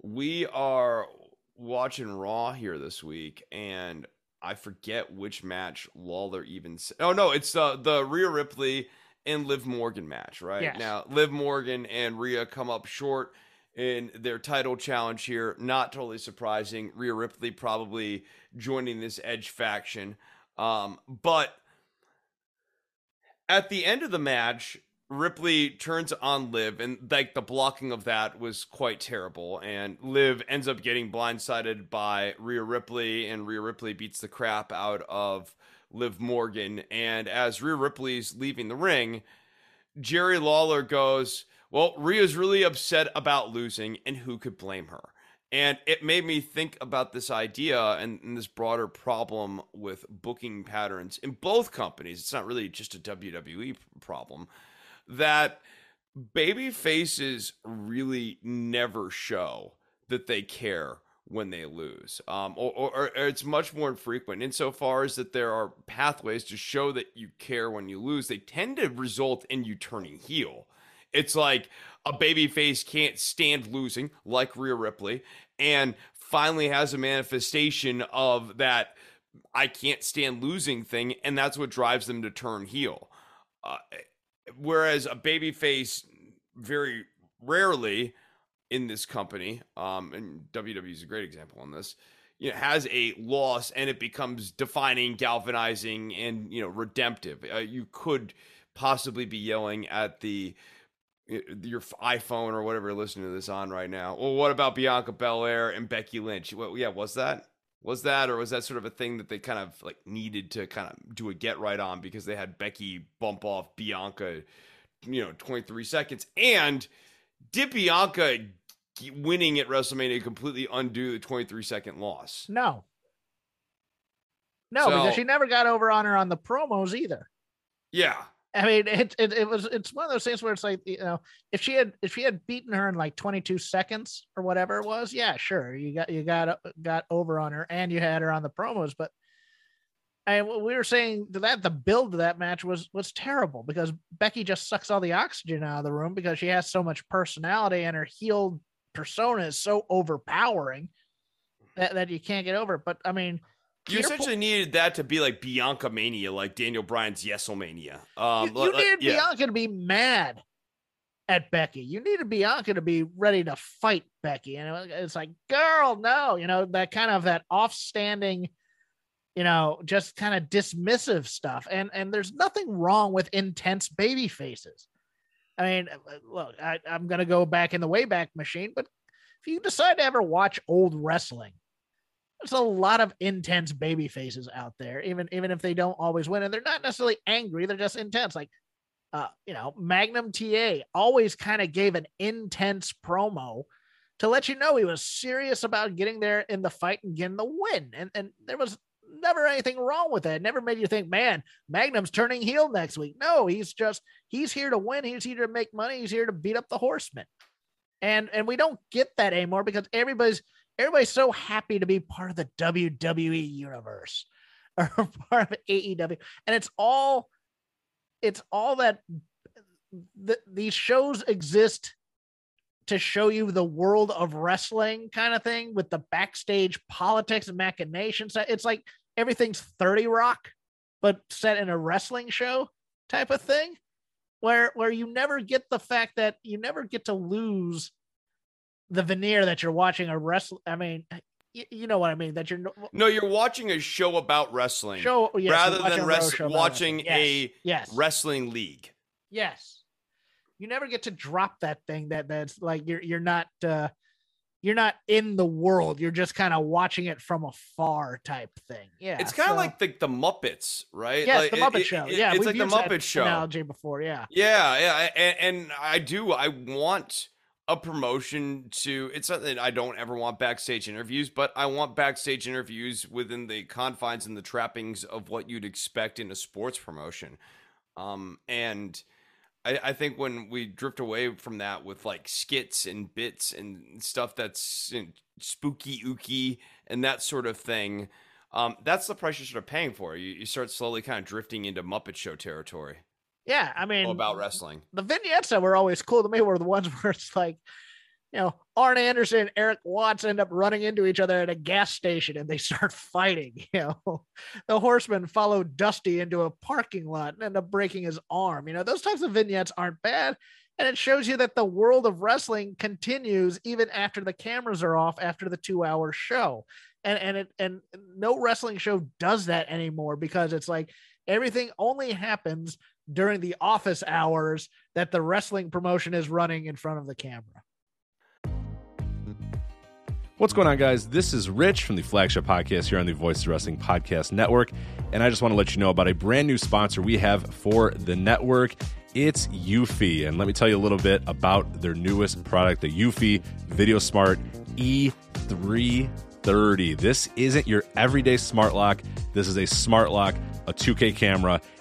we are watching Raw here this week, and I forget which match Lawler even. Said. Oh no, it's uh, the Rhea Ripley and Liv Morgan match, right? Yes. Now Liv Morgan and Rhea come up short in their title challenge here. Not totally surprising. Rhea Ripley probably joining this Edge faction, um, but at the end of the match, Ripley turns on Liv, and like the blocking of that was quite terrible. And Liv ends up getting blindsided by Rhea Ripley, and Rhea Ripley beats the crap out of Liv Morgan. And as Rhea Ripley's leaving the ring, Jerry Lawler goes, Well, Rhea's really upset about losing, and who could blame her? And it made me think about this idea and, and, this broader problem with booking patterns in both companies. It's not really just a WWE problem that baby faces really never show that they care when they lose. Um, or, or, or, it's much more infrequent insofar as that there are pathways to show that you care when you lose. They tend to result in you turning heel. It's like a baby face can't stand losing, like Rhea Ripley, and finally has a manifestation of that I can't stand losing thing, and that's what drives them to turn heel. Uh, whereas a baby face very rarely in this company, um, and WWE is a great example on this, you know, has a loss and it becomes defining, galvanizing, and you know, redemptive. Uh, you could possibly be yelling at the your iPhone or whatever you're listening to this on right now. Well, what about Bianca Belair and Becky Lynch? Well, yeah, was that? Was that or was that sort of a thing that they kind of like needed to kind of do a get right on because they had Becky bump off Bianca, you know, 23 seconds and did Bianca winning at WrestleMania completely undo the 23 second loss? No. No, So- because she never got over on her on the promos either. Yeah. I mean, it, it it was it's one of those things where it's like you know, if she had if she had beaten her in like 22 seconds or whatever it was, yeah, sure, you got you got got over on her and you had her on the promos, but and we were saying that the build to that match was was terrible because Becky just sucks all the oxygen out of the room because she has so much personality and her heel persona is so overpowering that, that you can't get over. it. But I mean, You Po- essentially needed that to be like Bianca Mania, like Daniel Bryan's Yeselmania. Um, you, you like- like- needed yeah. Bianca to be mad at Becky. You needed Bianca to be ready to fight Becky. And it's like, girl, no, you know, that kind of that offstanding, you know, just kind of dismissive stuff. And and there's nothing wrong with intense baby faces. I mean, look, I, I'm gonna go back in the Wayback Machine, but if you decide to ever watch old wrestling, there's a lot of intense baby faces out there, even even if they don't always win, and they're not necessarily angry, they're just intense. Like, uh, you know, Magnum TA always kind of gave an intense promo to let you know he was serious about getting there in the fight and getting the win, and and there was never anything wrong with that. It never made you think, man, Magnum's turning heel next week. No, he's just he's here to win. He's here to make money. He's here to beat up the horsemen. And and we don't get that anymore because everybody's everybody's so happy to be part of the WWE universe or part of AEW. And it's all it's all that th- these shows exist to show you the world of wrestling kind of thing with the backstage politics and machinations. It's like everything's 30 Rock, but set in a wrestling show type of thing where where you never get the fact that you never get to lose the veneer that you're watching a wrestle I mean you, you know what I mean that you're no- No, you're watching a show about wrestling show yes, rather than res- watching wrestling. a yes, yes. wrestling league. Yes. You never get to drop that thing that that's like you're you're not uh you're not in the world. You're just kind of watching it from afar type thing. Yeah. it's kind of so- like the, the Muppets, right? Yes, Like, the Muppet it- Show. it- yeah, it's we've like the Muppet Show. analogy before. Yeah. Yeah, yeah, and, and I do. I want a promotion to. It's that I don't ever want backstage interviews, but I want backstage interviews within the confines and the trappings of what you'd expect in a sports promotion. Um, and I, I think when we drift away from that with like skits and bits and stuff that's you know, spooky ooky and that sort of thing. Um, that's the price you start paying for. You, you start slowly kind of drifting into Muppet Show territory. Yeah, I mean, about wrestling. The vignettes that were always cool to me were the ones where it's like, you know, Arn Anderson and Erik Watts end up running into each other at a gas station and they start fighting. You know, the horsemen follow Dusty into a parking lot and end up breaking his arm. You know, those types of vignettes aren't bad. And it shows you that the world of wrestling continues even after the cameras are off after the two hour show. And and it and no wrestling show does that anymore because it's like everything only happens during the office hours that the wrestling promotion is running in front of the camera. What's going on, guys? This is Rich from the flagship podcast here on the Voice of Wrestling Podcast Network. And I just want to let you know about a brand new sponsor we have for the network. It's Eufy. And let me tell you a little bit about their newest product, the Eufy Video Smart E330. This isn't your everyday smart lock. This is a smart lock, a 2K camera,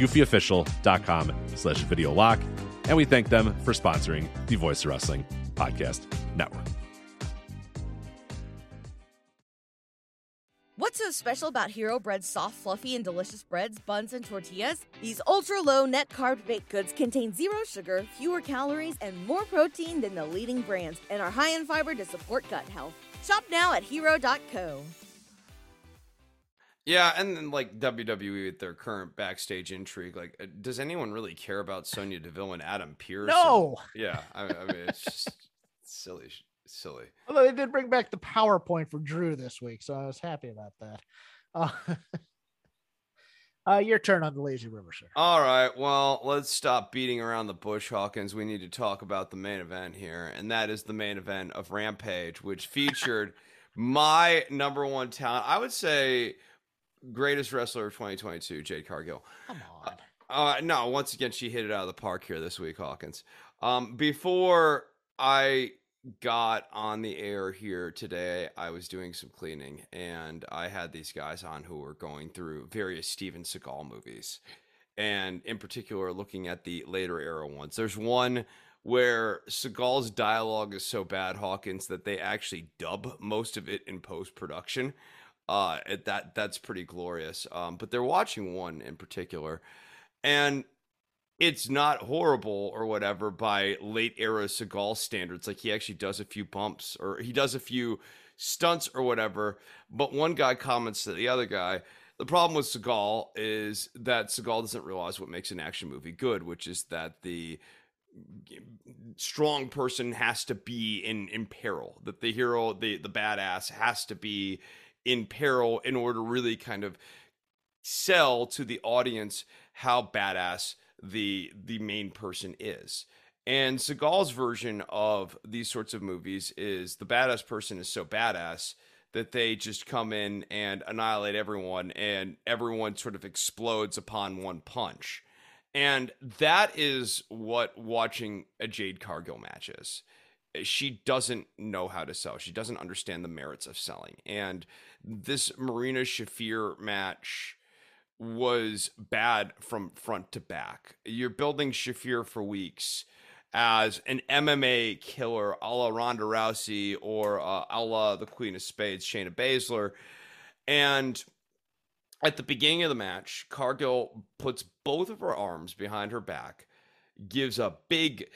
eufyofficial.com slash video lock. And we thank them for sponsoring the Voice Wrestling Podcast Network. What's so special about Hero Bread's soft, fluffy, and delicious breads, buns, and tortillas? These ultra low net carb baked goods contain zero sugar, fewer calories, and more protein than the leading brands, and are high in fiber to support gut health. Shop now at hero.co. Yeah, and then like WWE with their current backstage intrigue, like, uh, does anyone really care about Sonya Deville and Adam Pearce? No. And, yeah, I, I mean, it's just silly, silly. Although they did bring back the PowerPoint for Drew this week, so I was happy about that. Uh, uh, your turn on the lazy river, sir. All right, well, let's stop beating around the bush, Hawkins. We need to talk about the main event here, and that is the main event of Rampage, which featured my number one talent. I would say greatest wrestler of 2022, Jade Cargill. Come on. Uh, no, once again, she hit it out of the park here this week, Hawkins. Um, before I got on the air here today, I was doing some cleaning and I had these guys on who were going through various Steven Seagal movies. And in particular, looking at the later era ones. There's one where Seagal's dialogue is so bad, Hawkins, that they actually dub most of it in post production uh, it, that that's pretty glorious. Um, but they're watching one in particular, and it's not horrible or whatever by late era Seagal standards. Like he actually does a few bumps or he does a few stunts or whatever. But one guy comments to the other guy. The problem with Seagal is that Seagal doesn't realize what makes an action movie good, which is that the strong person has to be in in peril that the hero the the badass has to be in peril in order to really kind of sell to the audience how badass the the main person is. And Seagal's version of these sorts of movies is the badass person is so badass that they just come in and annihilate everyone and everyone sort of explodes upon one punch. And that is what watching a Jade Cargill match is. She doesn't know how to sell. She doesn't understand the merits of selling. And this Marina Shafir match was bad from front to back. You're building Shafir for weeks as an MMA killer a la Ronda Rousey or uh, a la the Queen of Spades, Shayna Baszler. And at the beginning of the match, Cargill puts both of her arms behind her back, gives a big,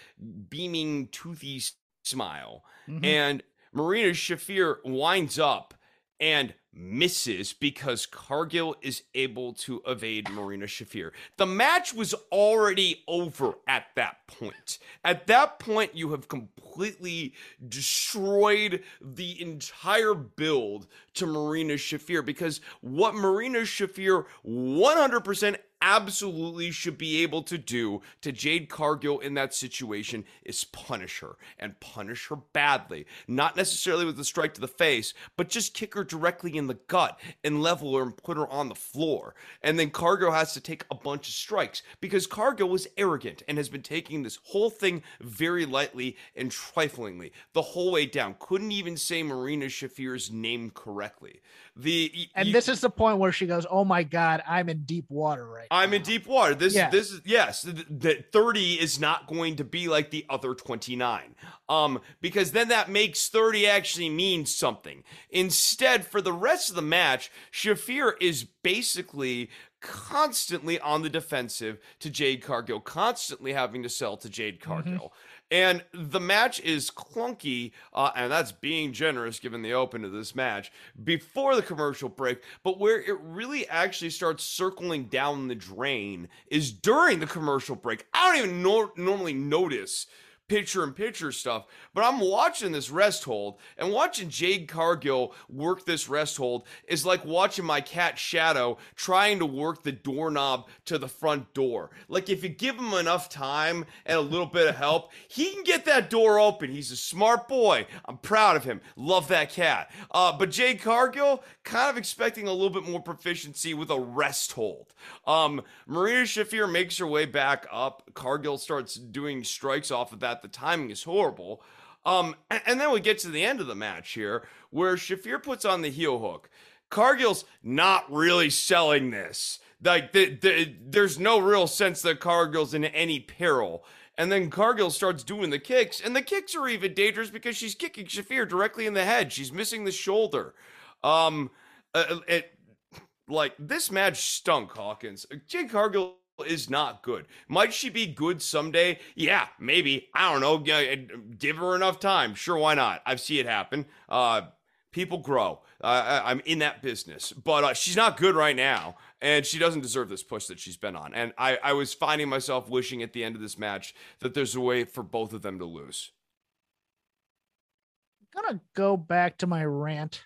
beaming, toothy smile, mm-hmm. and Marina Shafir winds up and misses because Cargill is able to evade Marina Shafir. The match was already over at that point. At that point, you have completely destroyed the entire build to Marina Shafir because what Marina Shafir 100% absolutely should be able to do to Jade Cargill in that situation is punish her and punish her badly. Not necessarily with a strike to the face, but just kick her directly in the gut and level her and put her on the floor. And then Cargill has to take a bunch of strikes because Cargill was arrogant and has been taking this whole thing very lightly and triflingly the whole way down. Couldn't even say Marina Shafir's name correctly. The and you, this is the point where she goes, "Oh my God, I'm in deep water right." I'm in deep water. This yeah. this is yes, that 30 is not going to be like the other 29. Um because then that makes 30 actually mean something. Instead, for the rest of the match, Shafir is basically constantly on the defensive to Jade Cargill, constantly having to sell to Jade mm-hmm. Cargill. Mm-hmm. And the match is clunky, uh, and that's being generous given the open of this match before the commercial break. But where it really actually starts circling down the drain is during the commercial break. I don't even nor- normally notice picture in picture stuff. But I'm watching this rest hold and watching Jade Cargill work this rest hold is like watching my cat Shadow trying to work the doorknob to the front door. Like if you give him enough time and a little bit of help, he can get that door open. He's a smart boy. I'm proud of him. Love that cat. Uh, but Jade Cargill, kind of expecting a little bit more proficiency with a rest hold. Um, Marina Shafir makes her way back up. Cargill starts doing strikes off of that that. The timing is horrible. Um, and, and then we get to the end of the match here where Shafir puts on the heel hook. Cargill's not really selling this. Like, the, the, there's no real sense that Cargill's in any peril. And then Cargill starts doing the kicks, and the kicks are even dangerous because she's kicking Shafir directly in the head. She's missing the shoulder. Um, uh, it, like this match stunk, Hawkins. Jade Cargill is not good. Might she be good someday? Yeah, maybe. I don't know. Give her enough time. Sure, why not? I've seen it happen. Uh, people grow. Uh, I'm in that business, but uh, she's not good right now, and she doesn't deserve this push that she's been on. And I, I was finding myself wishing at the end of this match that there's a way for both of them to lose. I'm gonna go back to my rant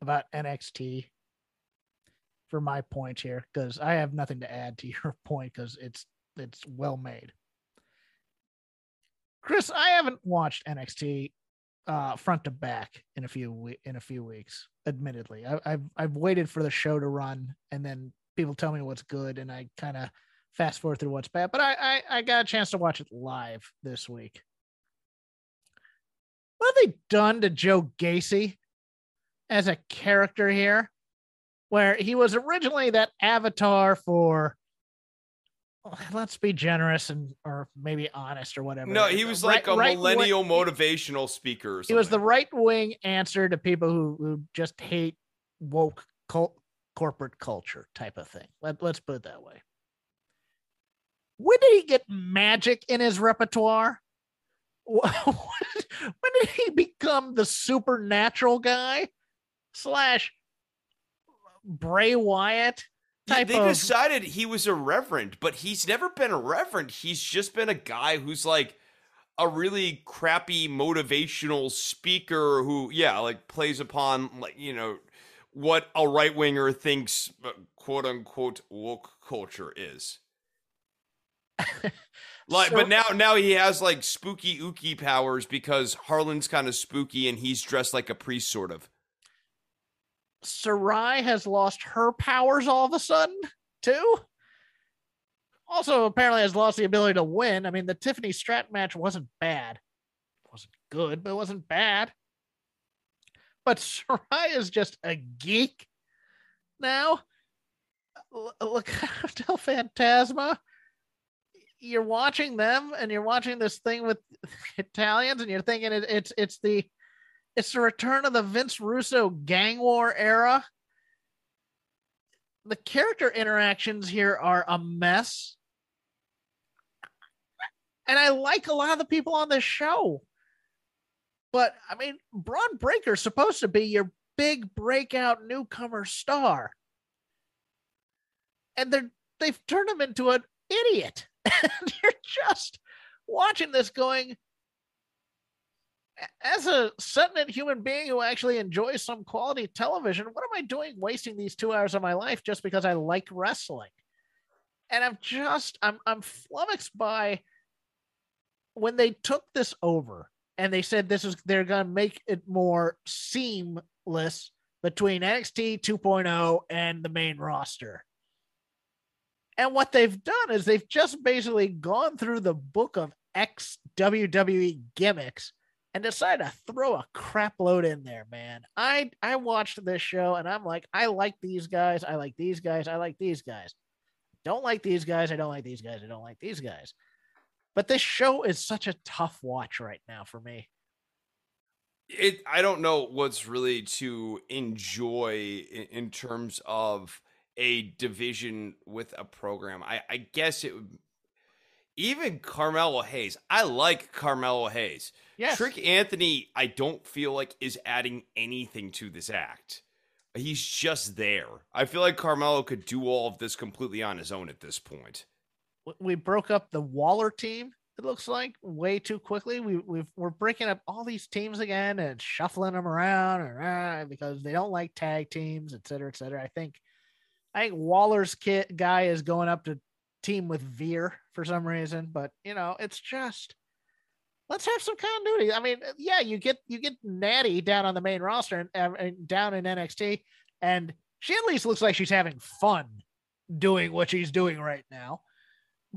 about NXT for my point here because I have nothing to add to your point because it's it's well made. Chris, I haven't watched NXT uh, front to back in a few in a few weeks. Admittedly, I, have I've waited for the show to run, and then people tell me what's good, and I kind of fast forward through what's bad. But I, I I got a chance to watch it live this week. What have they done to Joe Gacy as a character here? Where he was originally that avatar for let's be generous and or maybe honest or whatever. No, he was like right, a right millennial wing, motivational speaker. He was the right wing answer to people who, who just hate woke cult, corporate culture type of thing. Let, let's put it that way. When did he get magic in his repertoire? when did he become the supernatural guy slash Bray Wyatt. Type they of... decided he was a reverend, but he's never been a reverend. He's just been a guy who's like a really crappy motivational speaker who, yeah, like plays upon like you know what a right winger thinks uh, quote unquote woke culture is. like, so, but now now he has like spooky ooky powers because Harland's kind of spooky and he's dressed like a priest, sort of. Sarray has lost her powers all of a sudden too. also apparently has lost the ability to win. I mean, the Tiffany Strat match wasn't bad. It wasn't good, but it wasn't bad. But Sarray is just a geek now. Look, Del Fantasma. You're watching them, and you're watching this thing with Italians, and you're thinking it, it's it's the it's the return of the Vince Russo gang war era. The character interactions here are a mess. And I like a lot of the people on this show. But I mean, Bron Breakker's supposed to be your big breakout newcomer star. And they're they've turned him into an idiot. and you're just watching this going, as a sentient human being who actually enjoys some quality television, what am I doing wasting these two hours of my life just because I like wrestling? And I'm just I'm I'm flummoxed by when they took this over and they said this is they're gonna make it more seamless between NXT 2.0 and the main roster. And what they've done is they've just basically gone through the book of ex WWE gimmicks and decide to throw a crap load in there, man. I I watched this show and I'm like, I like these guys, I like these guys, I like these guys. Don't like these guys, I don't like these guys, I don't like these guys. But this show is such a tough watch right now for me. It I don't know what's really to enjoy in, in terms of a division with a program. I, I guess it would even Carmelo Hayes. I like Carmelo Hayes. Yes. Trick Anthony, I don't feel like is adding anything to this act. He's just there. I feel like Carmelo could do all of this completely on his own at this point. We broke up the Waller team. It looks like way too quickly. We we are breaking up all these teams again and shuffling them around and ah, because they don't like tag teams, et cetera, et cetera. I think I think Waller's kit guy is going up to team with Veer for some reason, but you know, it's just let's have some continuity. I mean, yeah, you get you get Natty down on the main roster and, and down in NXT, and she at least looks like she's having fun doing what she's doing right now.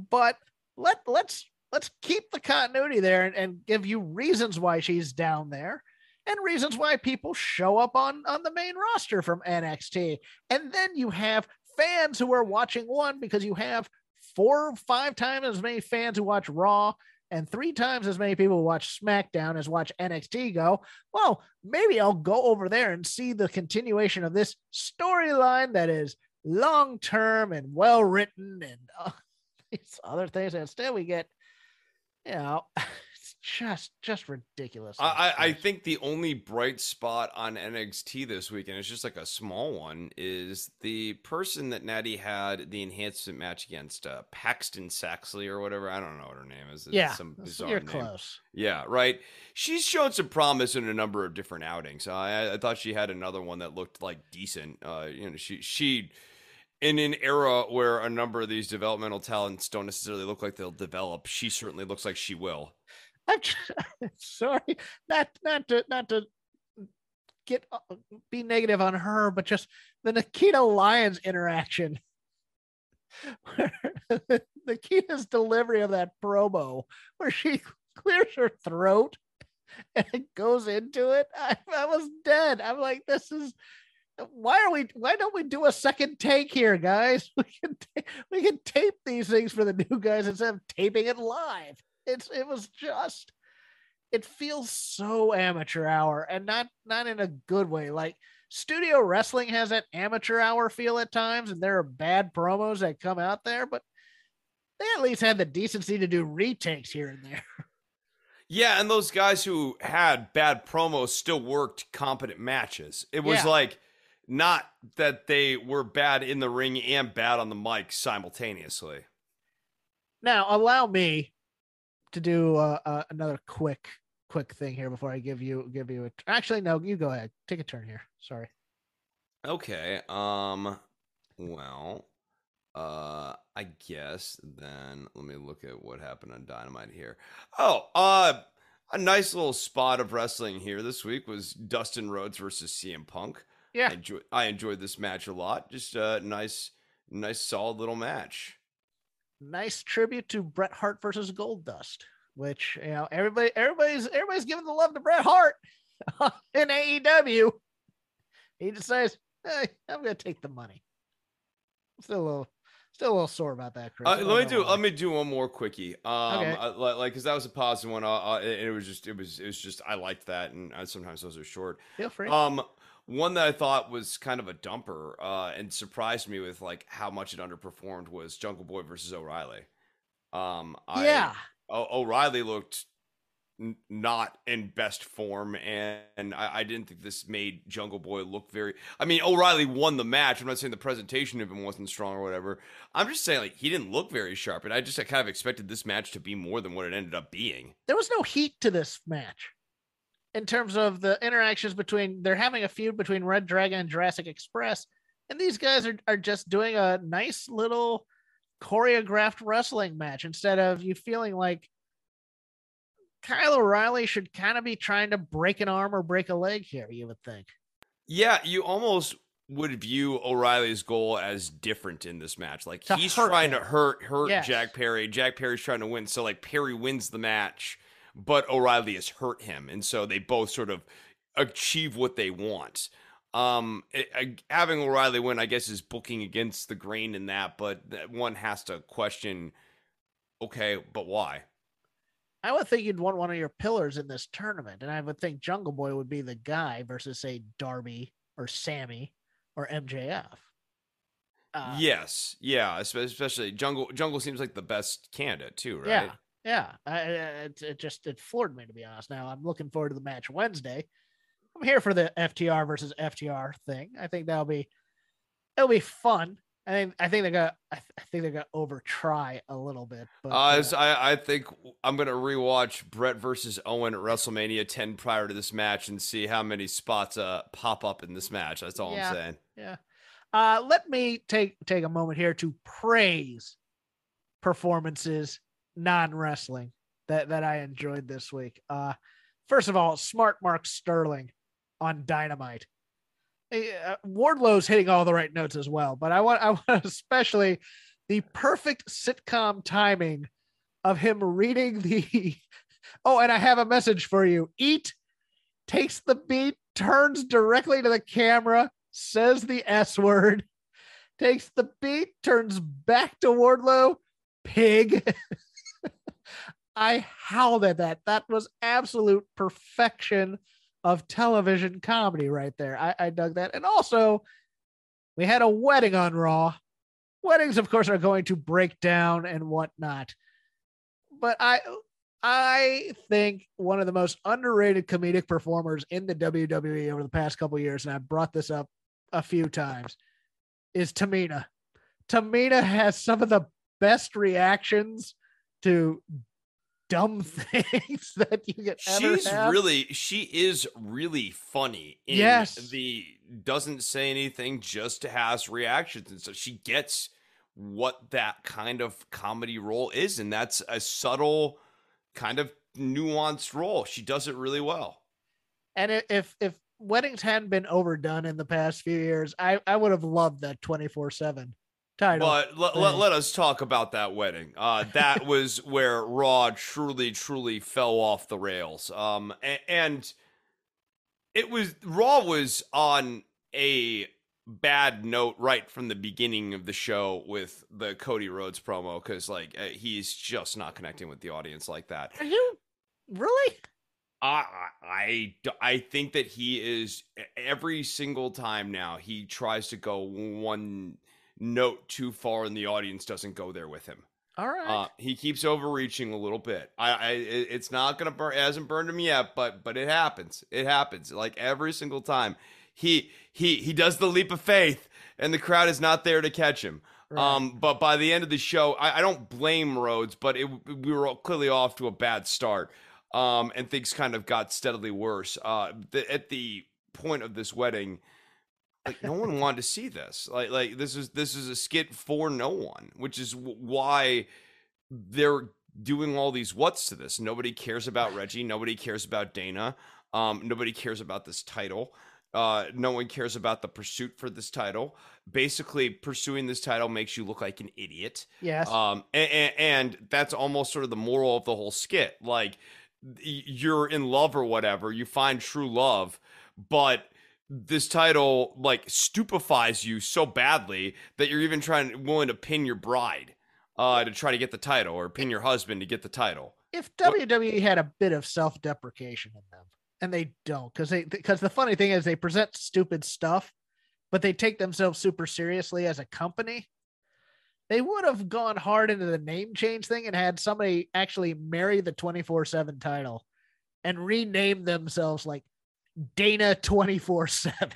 But let let's let's keep the continuity there and, and give you reasons why she's down there and reasons why people show up on on the main roster from NXT. And then you have fans who are watching one because you have four five times as many fans who watch Raw and three times as many people watch SmackDown as watch NXT go, well, maybe I'll go over there and see the continuation of this storyline that is long term and well written and uh, these other things. And instead, we get, you know, just just ridiculous. I, I think the only bright spot on NXT this week, and it's just like a small one, is the person that Natty had the enhancement match against, uh, Paxton Saxley or whatever. I don't know what her name is. It's yeah, some bizarre you're name. close. Yeah, right. She's shown some promise in a number of different outings. Uh, I, I thought she had another one that looked like decent. Uh, you know, she she in an era where a number of these developmental talents don't necessarily look like they'll develop, she certainly looks like she will. I'm sorry, not not to not to get uh, be negative on her, but just the Nikita Lyons interaction. Nikita's delivery of that promo where she clears her throat and goes into it. I, I was dead. I'm like, this is why are we why don't we do a second take here guys we can we can tape these things for the new guys instead of taping it live it's it was just it feels so amateur hour and not not in a good way. Like studio wrestling has that amateur hour feel at times, and there are bad promos that come out there, but they at least had the decency to do retakes here and there. Yeah, and those guys who had bad promos still worked competent matches. It was yeah. like not that they were bad in the ring and bad on the mic simultaneously. Now, allow me to do uh, uh, another quick quick thing here before I give you give you a. Actually, no, you go ahead. Take a turn here. Sorry. Okay. Um. Well. Uh. I guess then let me look at what happened on Dynamite here. Oh. Uh. A nice little spot of wrestling here this week was Dustin Rhodes versus CM Punk. Yeah. I, enjoy, I enjoyed this match a lot. Just a nice, nice, solid little match. Nice tribute to Bret Hart versus Gold Dust, which you know everybody everybody's everybody's giving the love to Bret Hart in AEW. He decides, hey, I'm gonna take the money. Still a little still a little sore about that, Chris. Uh, let me do why. let me do one more quickie. Um, Okay. li- like because that was a positive one. Uh, uh, and it was just it was it was just I liked that, and uh, sometimes those are short. feel free. Um, one that I thought was kind of a dumper uh, and surprised me with like how much it underperformed was Jungle Boy versus O'Reilly. Um, I, yeah. O- O'Reilly looked n- not in best form, and, and I, I didn't think this made Jungle Boy look very. I mean, O'Reilly won the match. I'm not saying the presentation of him wasn't strong or whatever. I'm just saying like he didn't look very sharp, and I just I kind of expected this match to be more than what it ended up being. there was no heat to this match in terms of the interactions between they're having a feud between Red Dragon and Jurassic Express, and these guys are, are just doing a nice little choreographed wrestling match instead of you feeling like Kyle O'Reilly should kind of be trying to break an arm or break a leg here, you would think. Yeah, you almost would view O'Reilly's goal as different in this match. Like To he's trying him. to hurt hurt Yes. Jack Perry. Jack Perry's trying to win. So like Perry wins the match, but O'Reilly has hurt him, and so they both sort of achieve what they want. Um, it- I- having O'Reilly win, I guess, is booking against the grain in that, but that one has to question. Okay, but why? I would think you'd want one of your pillars in this tournament, and I would think Jungle Boy would be the guy versus say Darby or Sammy or MJF. Uh, yes, yeah, especially Jungle. Jungle seems like the best candidate too, right? Yeah, yeah. I, it, it just it floored me to be honest. Now I'm looking forward to the match Wednesday. I'm here for the FTR versus FTR thing. I think that'll be it'll be fun. I think I think they're gonna I, th- I think they're gonna over try a little bit. But Uh, uh, I, I think I'm gonna rewatch Bret versus Owen at WrestleMania 10 prior to this match and see how many spots uh pop up in this match. That's all Yeah. I'm saying. yeah. Uh, let me take take a moment here to praise performances non wrestling that that I enjoyed this week. Uh, first of all, Smart Mark Sterling on Dynamite. Uh, Wardlow's hitting all the right notes as well, but I want I want especially the perfect sitcom timing of him reading the. Oh, and I have a message for you. Eat takes the beat, turns directly to the camera, says the S word, takes the beat, turns back to Wardlow, pig. I howled at that. That was absolute perfection of television comedy right there. I, I dug that. And also, we had a wedding on Raw. Weddings, of course, are going to break down and whatnot. But I I think one of the most underrated comedic performers in the WWE over the past couple years, and I brought this up a few times, is Tamina. Tamina has some of the best reactions to dumb things that you ever She's have. really she is really funny in Yes. the doesn't say anything, just has reactions and so she gets what that kind of comedy role is, and that's a subtle kind of nuanced role. She does it really well. And if if weddings hadn't been overdone in the past few years, I I would have loved that twenty four seven title. But let, let, let us talk about that wedding. Uh, that was where Raw truly, truly fell off the rails. Um, a- and it was Raw was on a bad note right from the beginning of the show with the Cody Rhodes promo because like uh, he's just not connecting with the audience like that. Are you really? I, I I think that he is every single time now he tries to go one note too far and the audience doesn't go there with him. All right. Uh, he keeps overreaching a little bit. I, I it's not gonna burn. It hasn't burned him yet, but but it happens. It happens. Like every single time, he he he does the leap of faith, and the crowd is not there to catch him. Right. Um, but by the end of the show, I, I don't blame Rhodes, but it, we were clearly off to a bad start. Um, and things kind of got steadily worse. Uh, the, at the point of this wedding, like no one wanted to see this. Like like this is this is a skit for no one, which is w- why they're doing all these what's to this. Nobody cares about Reggie. Nobody cares about Dana. Um, nobody cares about this title. Uh, no one cares about the pursuit for this title. Basically, pursuing this title makes you look like an idiot. Yes. Um, and, and that's almost sort of the moral of the whole skit. Like, you're in love or whatever, you find true love, but this title like stupefies you so badly that you're even trying willing to pin your bride uh to try to get the title or pin your husband to get the title. If WWE had a bit of self-deprecation in them, and they don't, because they because the funny thing is they present stupid stuff, but they take themselves super seriously as a company. They would have gone hard into the name change thing and had somebody actually marry the 24 7 title and rename themselves like Dana 24 7.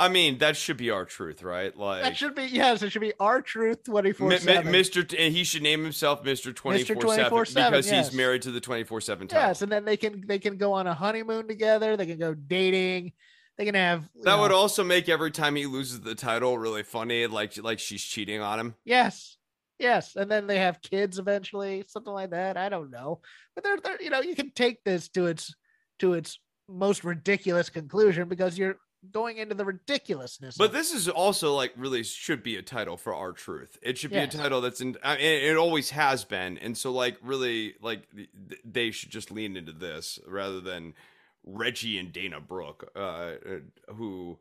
I mean, that should be R-Truth, right? Like that should be yes, it should be R-Truth 24 7. Mr. and he should name himself Mr. 24 7 because yes. he's married to the 24 7. Yes, and then they can they can go on a honeymoon together, they can go dating, they can have That know, would also make every time he loses the title really funny, like like she's cheating on him. Yes. Yes, and then they have kids eventually, something like that. I don't know, but they're, they're you know you can take this to its to its most ridiculous conclusion because you're going into the ridiculousness. But this is also like really should be a title for R-Truth. It should be Yes. a title that's in. I mean, it always has been, and so like really like th- th- they should just lean into this rather than Reggie and Dana Brooke, uh, uh, who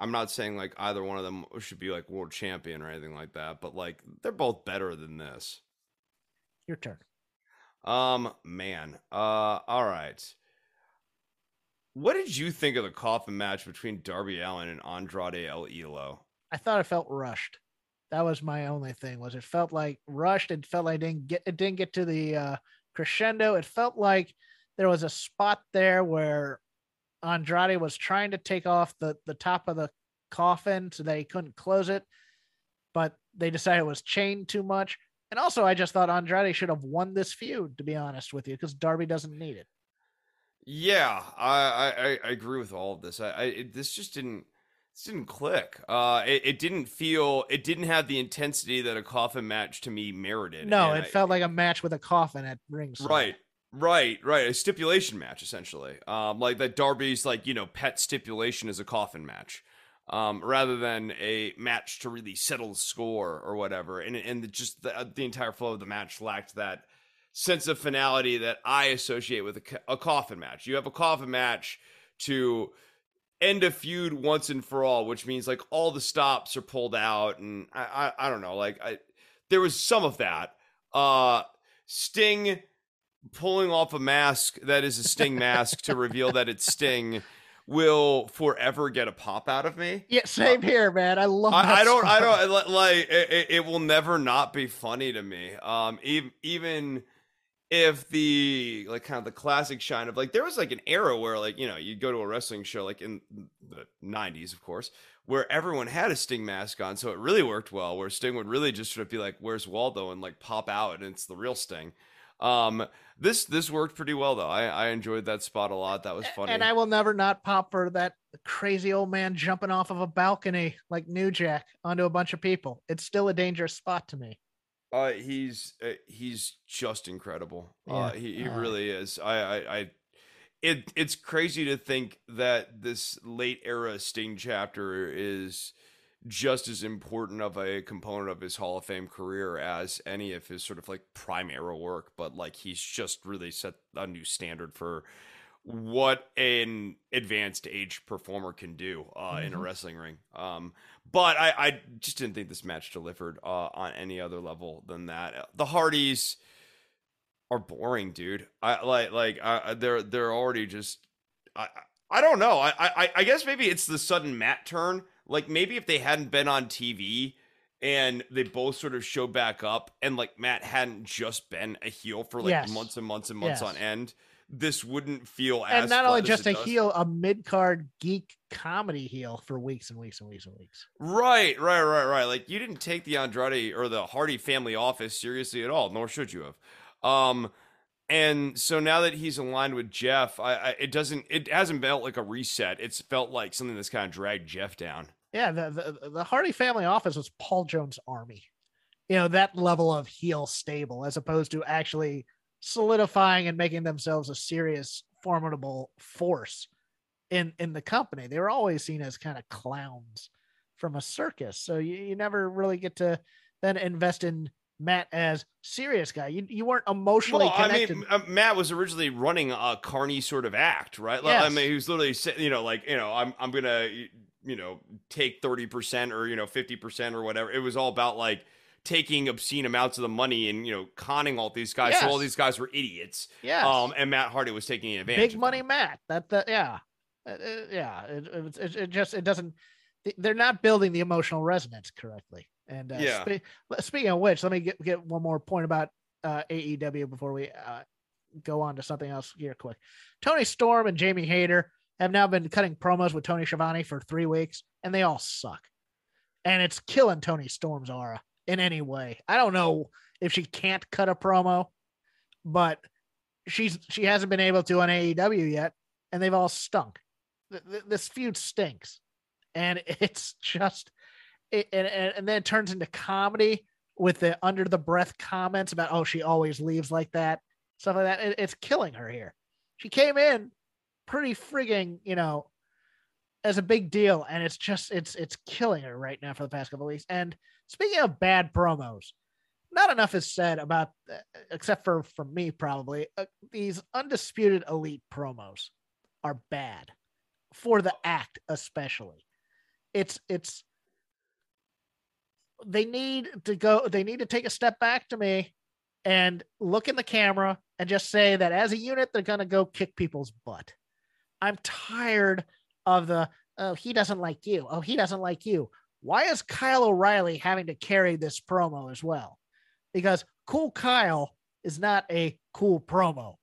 I'm not saying like either one of them should be like world champion or anything like that, but like they're both better than this. your turn. Um, man. Uh, all right. What did you think of the coffin match between Darby Allin and Andrade El Elo? I thought it felt rushed. That was my only thing. Was it felt like rushed? It felt like it didn't get it didn't get to the uh, crescendo. It felt like there was a spot there where Andrade was trying to take off the the top of the coffin so that he couldn't close it, but they decided it was chained too much. And also, I just thought Andrade should have won this feud, to be honest with you, because Darby doesn't need it. Yeah, I I, I- agree with all of this. I, I it, this just didn't this didn't click. Uh, it, it didn't feel it didn't have the intensity that a coffin match to me merited. No, and it I- felt like a match with a coffin at ringside. Right. Right, right. A stipulation match, essentially. Um, like that Darby's like, you know, pet stipulation is a coffin match. Um, rather than a match to really settle the score or whatever. And and the, just the, the entire flow of the match lacked that sense of finality that I associate with a, a coffin match. You have a coffin match to end a feud once and for all, which means like all the stops are pulled out, and I I, I don't know, like I there was some of that. Uh, Sting pulling off a mask that is a Sting mask to reveal that it's Sting will forever get a pop out of me. Yeah, same here, man. I love. I, I don't, I don't like it, it- it will never not be funny to me. Um, even, even if the like kind of the classic shine of like there was like an era where like you know you go to a wrestling show like in the 90s of course where everyone had a sting mask on so it really worked well where sting would really just sort of be like where's waldo? and like pop out and it's the real sting. Um this this worked pretty well though. I i enjoyed that spot a lot. That was funny. And I will never not pop for that crazy old man jumping off of a balcony like New Jack onto a bunch of people. It's still a dangerous spot to me. Uh, he's uh, he's just incredible. Uh, he he really is. I, I I it it's crazy to think that this late era Sting chapter is just as important of a component of his Hall of Fame career as any of his sort of like prime era work. But like he's just really set a new standard for what an advanced age performer can do uh, in a Mhm. wrestling ring. Um, but I, I just didn't think this match delivered uh, on any other level than that. The Hardys are boring, dude. I like like I, they're they're already just I I I don't know. I, I I guess maybe it's the sudden Matt turn. Like maybe if they hadn't been on TV and they both sort of show back up and like Matt hadn't just been a heel for like Yes. months and months and months Yes. on end, this wouldn't feel as And not only just a does. heel, a mid card geek comedy heel for weeks and weeks and weeks and weeks. Right, right, right, right. Like you didn't take the Andrade or the Hardy family office seriously at all, nor should you have. Um, and so now that he's aligned with Jeff, I, I it doesn't, it hasn't felt like a reset. It's felt like something that's kind of dragged Jeff down. Yeah, the, the the Hardy family office was Paul Jones' army. You know, that level of heel stable as opposed to actually solidifying and making themselves a serious, formidable force in in the company. They were always seen as kind of clowns from a circus. So you, you never really get to then invest in Matt as serious guy. You you weren't emotionally Well, connected. I mean, uh, Matt was originally running a Carney sort of act, right? Like, I mean, he was literally, sa- you know, like, you know, I'm, I'm gonna, you know, take thirty percent or you know, fifty percent or whatever. It was all about like taking obscene amounts of the money and you know, conning all these guys. So all these guys were idiots. Yeah. Um, and Matt Hardy was taking advantage. big money them. Matt. That the yeah, Uh, uh, yeah. It, it, it, it just it doesn't. They're not building the emotional resonance correctly. And uh, Yeah. spe- speaking of which, let me get get one more point about uh, AEW before we uh, go on to something else here quick. Toni Storm and Jamie Hayter have now been cutting promos with Tony Schiavone for three weeks, and they all suck. And it's killing Toni Storm's aura in any way. I don't know if she can't cut a promo, but she's she hasn't been able to on AEW yet, and they've all stunk. Th- th- This feud stinks, and it's just it, and, and then it turns into comedy with the under the breath comments about oh she always leaves like that stuff like that. It- it's killing her here. She came in pretty frigging you know as a big deal, and it's just it's it's killing her right now for the past couple weeks. And speaking of bad promos, not enough is said about uh, except for from me probably uh, these undisputed elite promos are bad. For the act especially. It's it's they need to go they need to take a step back to me and look in the camera and just say that as a unit they're going to go kick people's butt. I'm tired of the oh he doesn't like you. Oh he doesn't like you why is kyle o'reilly having to carry this promo as well because cool Kyle is not a cool promo.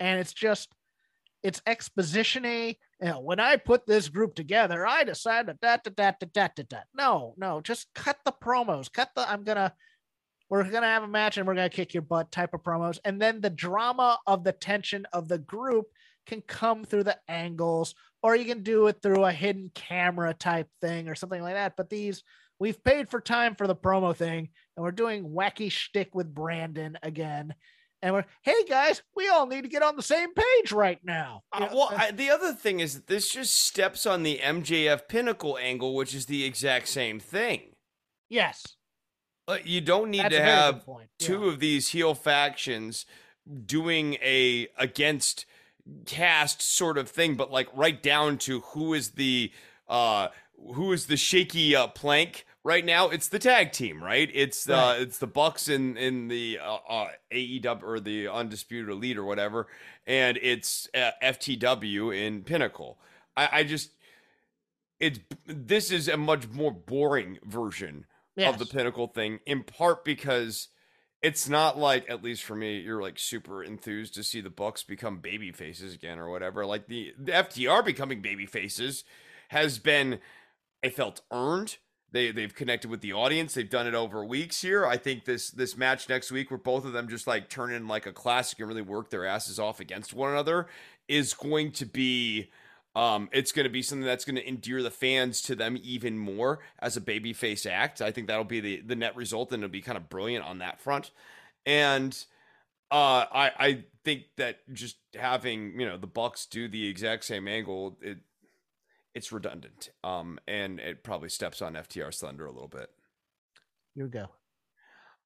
And it's just it's expositiony. You know, when I put this group together, I decided that da, da, da, da, da, da. No, no, just cut the promos. Cut the I'm gonna we're gonna have a match and we're gonna kick your butt type of promos. And then the drama of the tension of the group can come through the angles, or you can do it through a hidden camera type thing or something like that. But these we've paid for time for the promo thing, and we're doing wacky shtick with Brandon again. And we're, hey guys, we all need to get on the same page right now. Uh, well, I, the other thing is that this just steps on the MJF Pinnacle angle, which is the exact same thing. yes, you don't need that's to a very good have two of these heel factions doing a against cast sort of thing, but like right down to who is the uh who is the shaky uh, plank right now? It's the tag team, right? It's uh Right. it's the Bucks in in the uh, uh, AEW or the Undisputed Elite or whatever, and it's uh, FTW in Pinnacle. I, I just it's this is a much more boring version of the pinnacle thing in part because it's not like at least for me you're like super enthused to see the bucks become baby faces again or whatever like the, the ftr becoming baby faces has been i felt earned. They they've connected with the audience. They've done it over weeks here. I think this this match next week where both of them just like turn in like a classic and really work their asses off against one another is going to be um, it's going to be something that's going to endear the fans to them even more as a babyface act. I think that'll be the the net result, and it'll be kind of brilliant on that front. And uh, I I think that just having you know the Bucks do the exact same angle, it it's redundant. Um, and it probably steps on FTR's thunder a little bit. you go.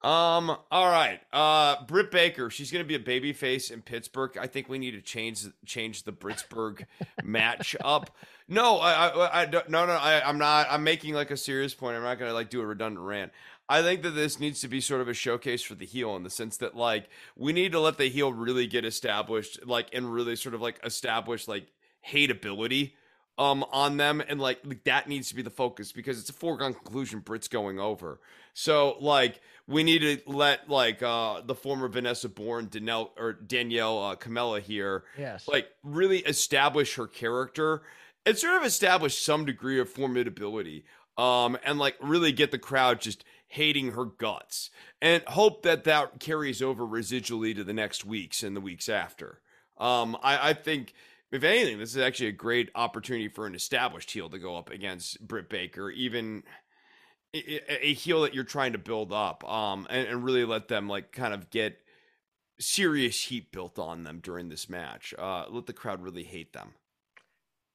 Um. All right. Uh, Britt Baker. She's gonna be a baby face in Pittsburgh. I think we need to change change the Britsburg match up. No, I, I, I don't- no, no. I, I'm not. I'm making like a serious point. I'm not gonna like do a redundant rant. I think that this needs to be sort of a showcase for the heel in the sense that like we need to let the heel really get established, like and really sort of like establish like hateability um on them and like, like that needs to be the focus because it's a foregone conclusion Brit's going over. So like we need to let like uh the former Vanessa Borne Danielle or Danielle uh, Kamela here Yes. like really establish her character and sort of establish some degree of formidability um and like really get the crowd just hating her guts and hope that that carries over residually to the next weeks and the weeks after um i i think if anything this is actually a great opportunity for an established heel to go up against britt baker even a, heel that you're trying to build up um and, and really let them like kind of get serious heat built on them during this match uh let the crowd really hate them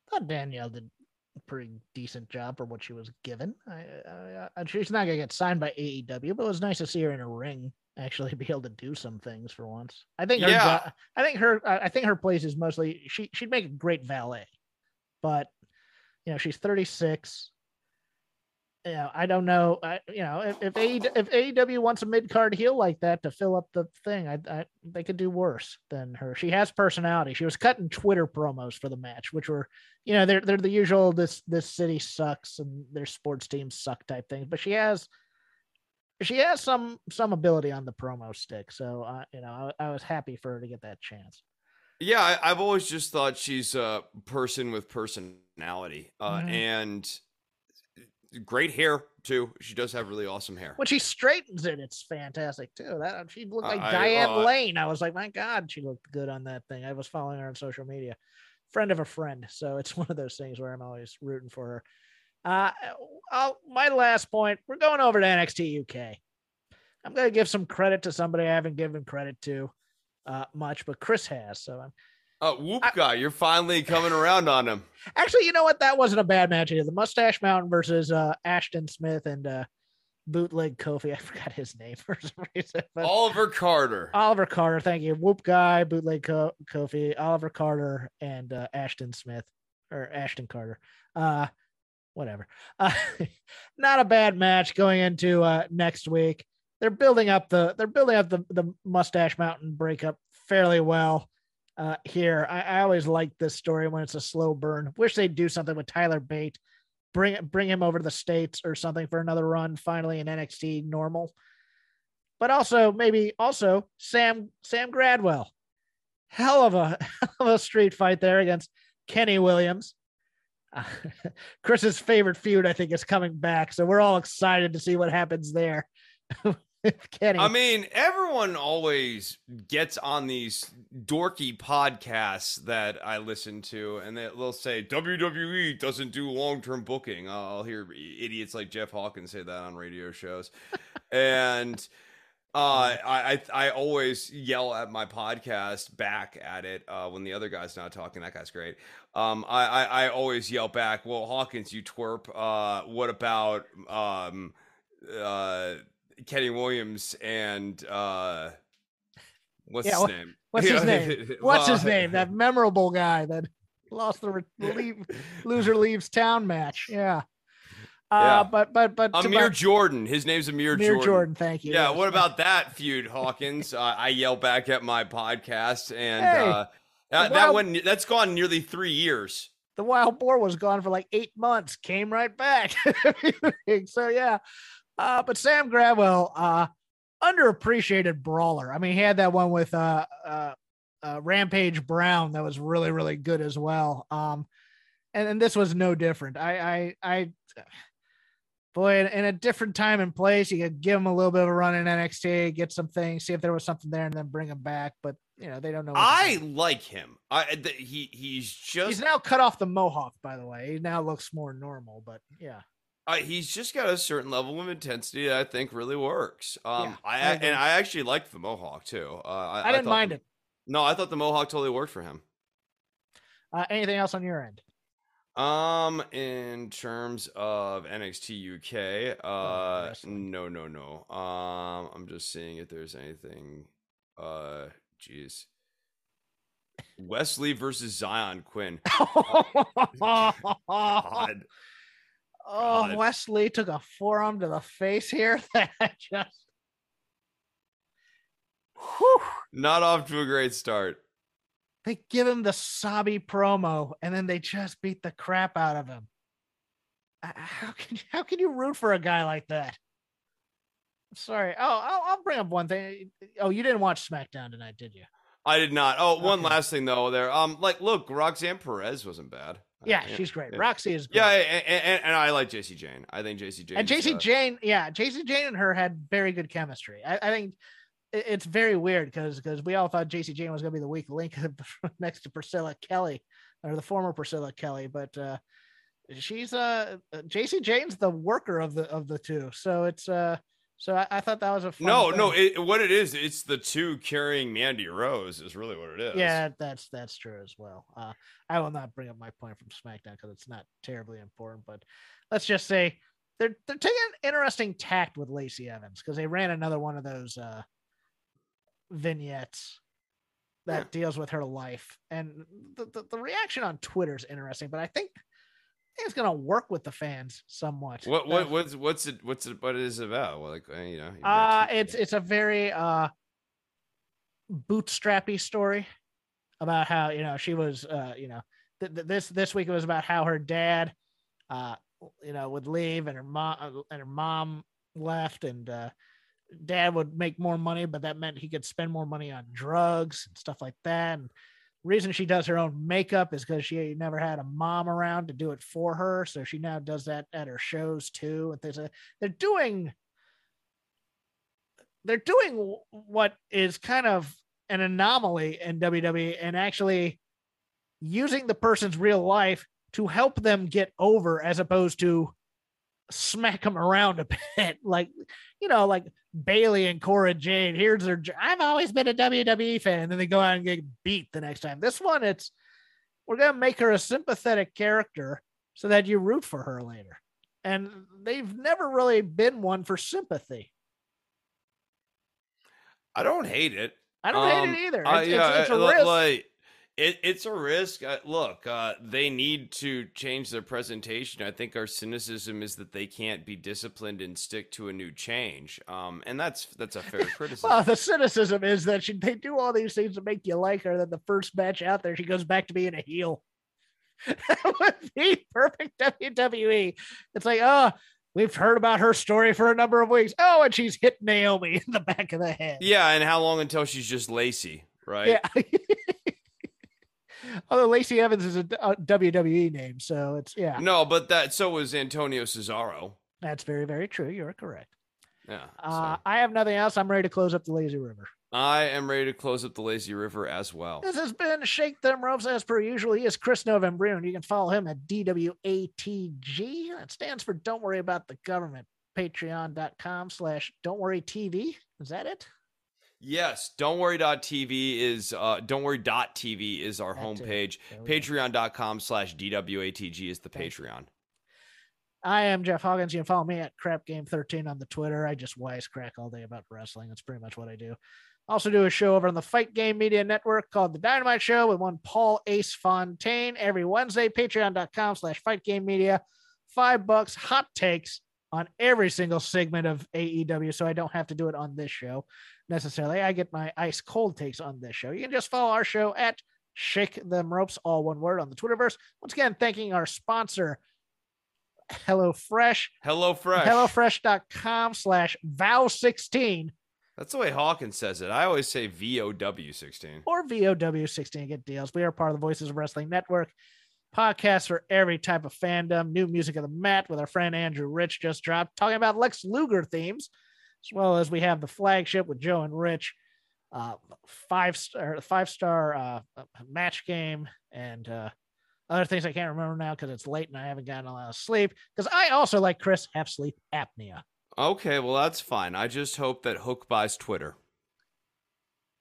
I thought Danielle did a pretty decent job for what she was given. I, I, I, she's not gonna get signed by AEW, but it was nice to see her in a ring actually be able to do some things for once. I think her, Yeah. jo- I think her, I think her place is mostly she she'd make a great valet, but you know she's 36. You know, I don't know. I, you know, if if, AE, if AEW wants a mid card heel like that to fill up the thing, I, I they could do worse than her. She has personality. She was cutting Twitter promos for the match, which were, you know, they're they're the usual this this city sucks and their sports teams suck type things. But she has she has some some ability on the promo stick. So uh, you know, I, I was happy for her to get that chance. Yeah, I, I've always just thought she's a person with personality, uh, Mhm. and great hair too. She does have really awesome hair. When she straightens it, it's fantastic too. That she looked like Diane uh, Lane. I was like, my God, she looked good on that thing. I was following her on social media. Friend of a friend. So it's one of those things where I'm always rooting for her. Uh I'll, my last point, we're going over to NXT UK. I'm gonna give some credit to somebody I haven't given credit to uh much, but Chris has. So I'm Uh, whoop I- guy, you're finally coming around on him. Actually, you know what? That wasn't a bad match either. The Mustache Mountain versus uh, Ashton Smith and uh, Bootleg Kofi. I forgot his name for some reason. Oliver Carter. Oliver Carter, thank you. Whoop Guy, Bootleg Ko- Kofi, Oliver Carter, and uh, Ashton Smith or Ashton Carter. Uh, whatever. Uh, not a bad match going into uh, next week. They're building up the they're building up the the Mustache Mountain breakup fairly well uh, here. I, I always like this story when it's a slow burn. Wish they'd do something with Tyler Bate, bring bring him over to the states or something for another run. Finally in NXT normal, but also maybe also Sam Sam Gradwell, hell of a hell of a street fight there against Kenny Williams. Uh, Chris's favorite feud, I think, is coming back, so we're all excited to see what happens there. Kenny. I mean, everyone always gets on these dorky podcasts that I listen to, and they'll say WWE doesn't do long term booking. I'll hear idiots like Jeff Hawkins say that on radio shows, and. Uh, I, I I always yell at my podcast back at it uh, when the other guy's not talking. That guy's great. Um, I, I I always yell back. Well, Hawkins, you twerp. Uh, what about um, uh, Kenny Williams and uh what's Yeah, his name? What's his name? What's his name? That memorable guy that lost the re- leave, loser leaves town match. Yeah. Uh, Yeah. but but but Amir my- Jordan. His name's Amir, Amir Jordan. Jordan. Thank you. Yeah, what about that feud, Hawkins? uh, I yell back at my podcast, and Hey, uh, that, that one that's gone nearly three years. the wild boar was gone for like eight months, came right back. so yeah. Uh, but Sam Gradwell, uh, underappreciated brawler. I mean, he had that one with uh, uh, uh, Rampage Brown that was really really good as well. Um, and, and this was no different. I I I. Boy, in, in a different time and place, you could give him a little bit of a run in NXT, get some things, see if there was something there, and then bring him back. But you know, they don't know. I like him. I th- he he's just He's now cut off the mohawk, by the way. He now looks more normal, but yeah. Uh, he's just got a certain level of intensity that I think really works. Um, Yeah, I, I and I actually liked the mohawk too. Uh, I, I didn't thought mind the- it. No, I thought the mohawk totally worked for him. Uh, anything else on your end? Um, in terms of NXT UK, uh, wrestling. no, no, no. Um, I'm just seeing if there's anything. Uh, jeez. Wesley versus Zion Quinn. oh, God. God. Wesley took a forearm to the face here. That just. Whew. Not off to a great start. They give him the sobby promo, and then they just beat the crap out of him. Uh, How can how can you root for a guy like that? Sorry. Oh, I'll, I'll bring up one thing. Oh, you didn't watch SmackDown tonight, did you? I did not. Oh, one Okay. last thing though. There, um, like, look, Roxanne Perez wasn't bad. Uh, Yeah, she's great. yeah. Roxy is great. Yeah, and, and, and I like Jacy Jayne. I think Jacy Jayne. and Jacy Jayne, yeah, Jacy Jayne and her had very good chemistry. I, I think it's very weird because because we all thought Jacy Jayne was going to be the weak link next to Priscilla Kelly or the former Priscilla Kelly, but uh, she's uh Jacy Jayne's the worker of the of the two. So it's uh So I, I thought that was a No, thing. no. It, what it is, it's the two carrying Mandy Rose. Is really what it is. Yeah, that's that's true as well. Uh, I will not bring up my point from SmackDown because it's not terribly important, but let's just say they're they're taking interesting tact with Lacey Evans because they ran another one of those uh, vignettes that Yeah. deals with her life, and the, the the reaction on Twitter is interesting. But I think, I think it's gonna work with the fans somewhat. What what That- what's what's it what's it what it is about? Well, like uh, you know. you've Uh, it's it's a very uh bootstrappy story about how you know she was uh you know th- th- this this week it was about how her dad uh you know would leave and her mom and her mom left and uh dad would make more money but that meant he could spend more money on drugs and stuff like that. And reason she does her own makeup is because she never had a mom around to do it for her. So she now does that at her shows too. And they're doing they're doing what is kind of an anomaly in WWE and actually using the person's real life to help them get over as opposed to smack them around a bit like you know like Bayley and Cora Jade here's their I've always been a WWE fan and then they go out and get beat the next time this one it's we're going to make her a sympathetic character so that you root for her later and they've never really been one for sympathy I don't hate it. I don't Um, hate it either. It's, uh, yeah, it's a uh, risk. like it, it's a risk. Uh, look, uh, they need to change their presentation. I think our cynicism is that they can't be disciplined and stick to a new change. Um, and that's that's a fair criticism. well, the cynicism is that she, they do all these things to make you like her. Then the first match out there, she goes back to being a heel. that would be perfect WWE. It's like, oh, we've heard about her story for a number of weeks. Oh, and she's hit Naomi in the back of the head. yeah, and how long until she's just Lacey, right? Yeah. Although Lacey Evans is a, WWE name, so it's yeah, No, but that so was Antonio Cesaro. that's very very true. You're correct. Yeah. Uh, so. I have nothing else. I'm ready to close up the lazy river. I am ready to close up the lazy river as well. This has been Shake Them Ropes as per usual. He is Chris Novembrion. You can follow him at DWATG. That stands for Don't Worry About the Government. Patreon.com slash Don't Worry TV. Is that it? Yes, don't worry.tv is uh don't worry.tv is our That homepage. There we go. Patreon.com slash DWATG is the. Patreon. I am Jeff Hawkins. You can follow me at Crap Game 13 on the Twitter. I just wisecrack all day about wrestling. That's pretty much what I do. Also do a show over on the Fight Game Media Network called The Dynamite Show with one Paul Ace Fontaine every Wednesday. Patreon.com slash Fight Game Media. Five bucks, hot takes on every single segment of AEW, so I don't have to do it on this show necessarily. I get my ice cold takes on this show. You can just follow our show at Shake Them Ropes, all one word on the Twitterverse. Once again, thanking our sponsor, HelloFresh. Hello Fresh. HelloFresh.com slash vow16 That's the way Hawkins says it. I always say VOW16. or VOW16 to get deals. We are part of the Voices of Wrestling Network. Podcast for every type of fandom. New music of the mat with our friend Andrew Rich just dropped, talking about Lex Luger themes, as well as we have the flagship with Joe and Rich, uh, five star five star uh, match game, and uh, other things I can't remember now because it's late and I haven't gotten a lot of sleep. Because I also, like Chris, have sleep apnea. Okay, well that's fine. I just hope that Hook buys Twitter.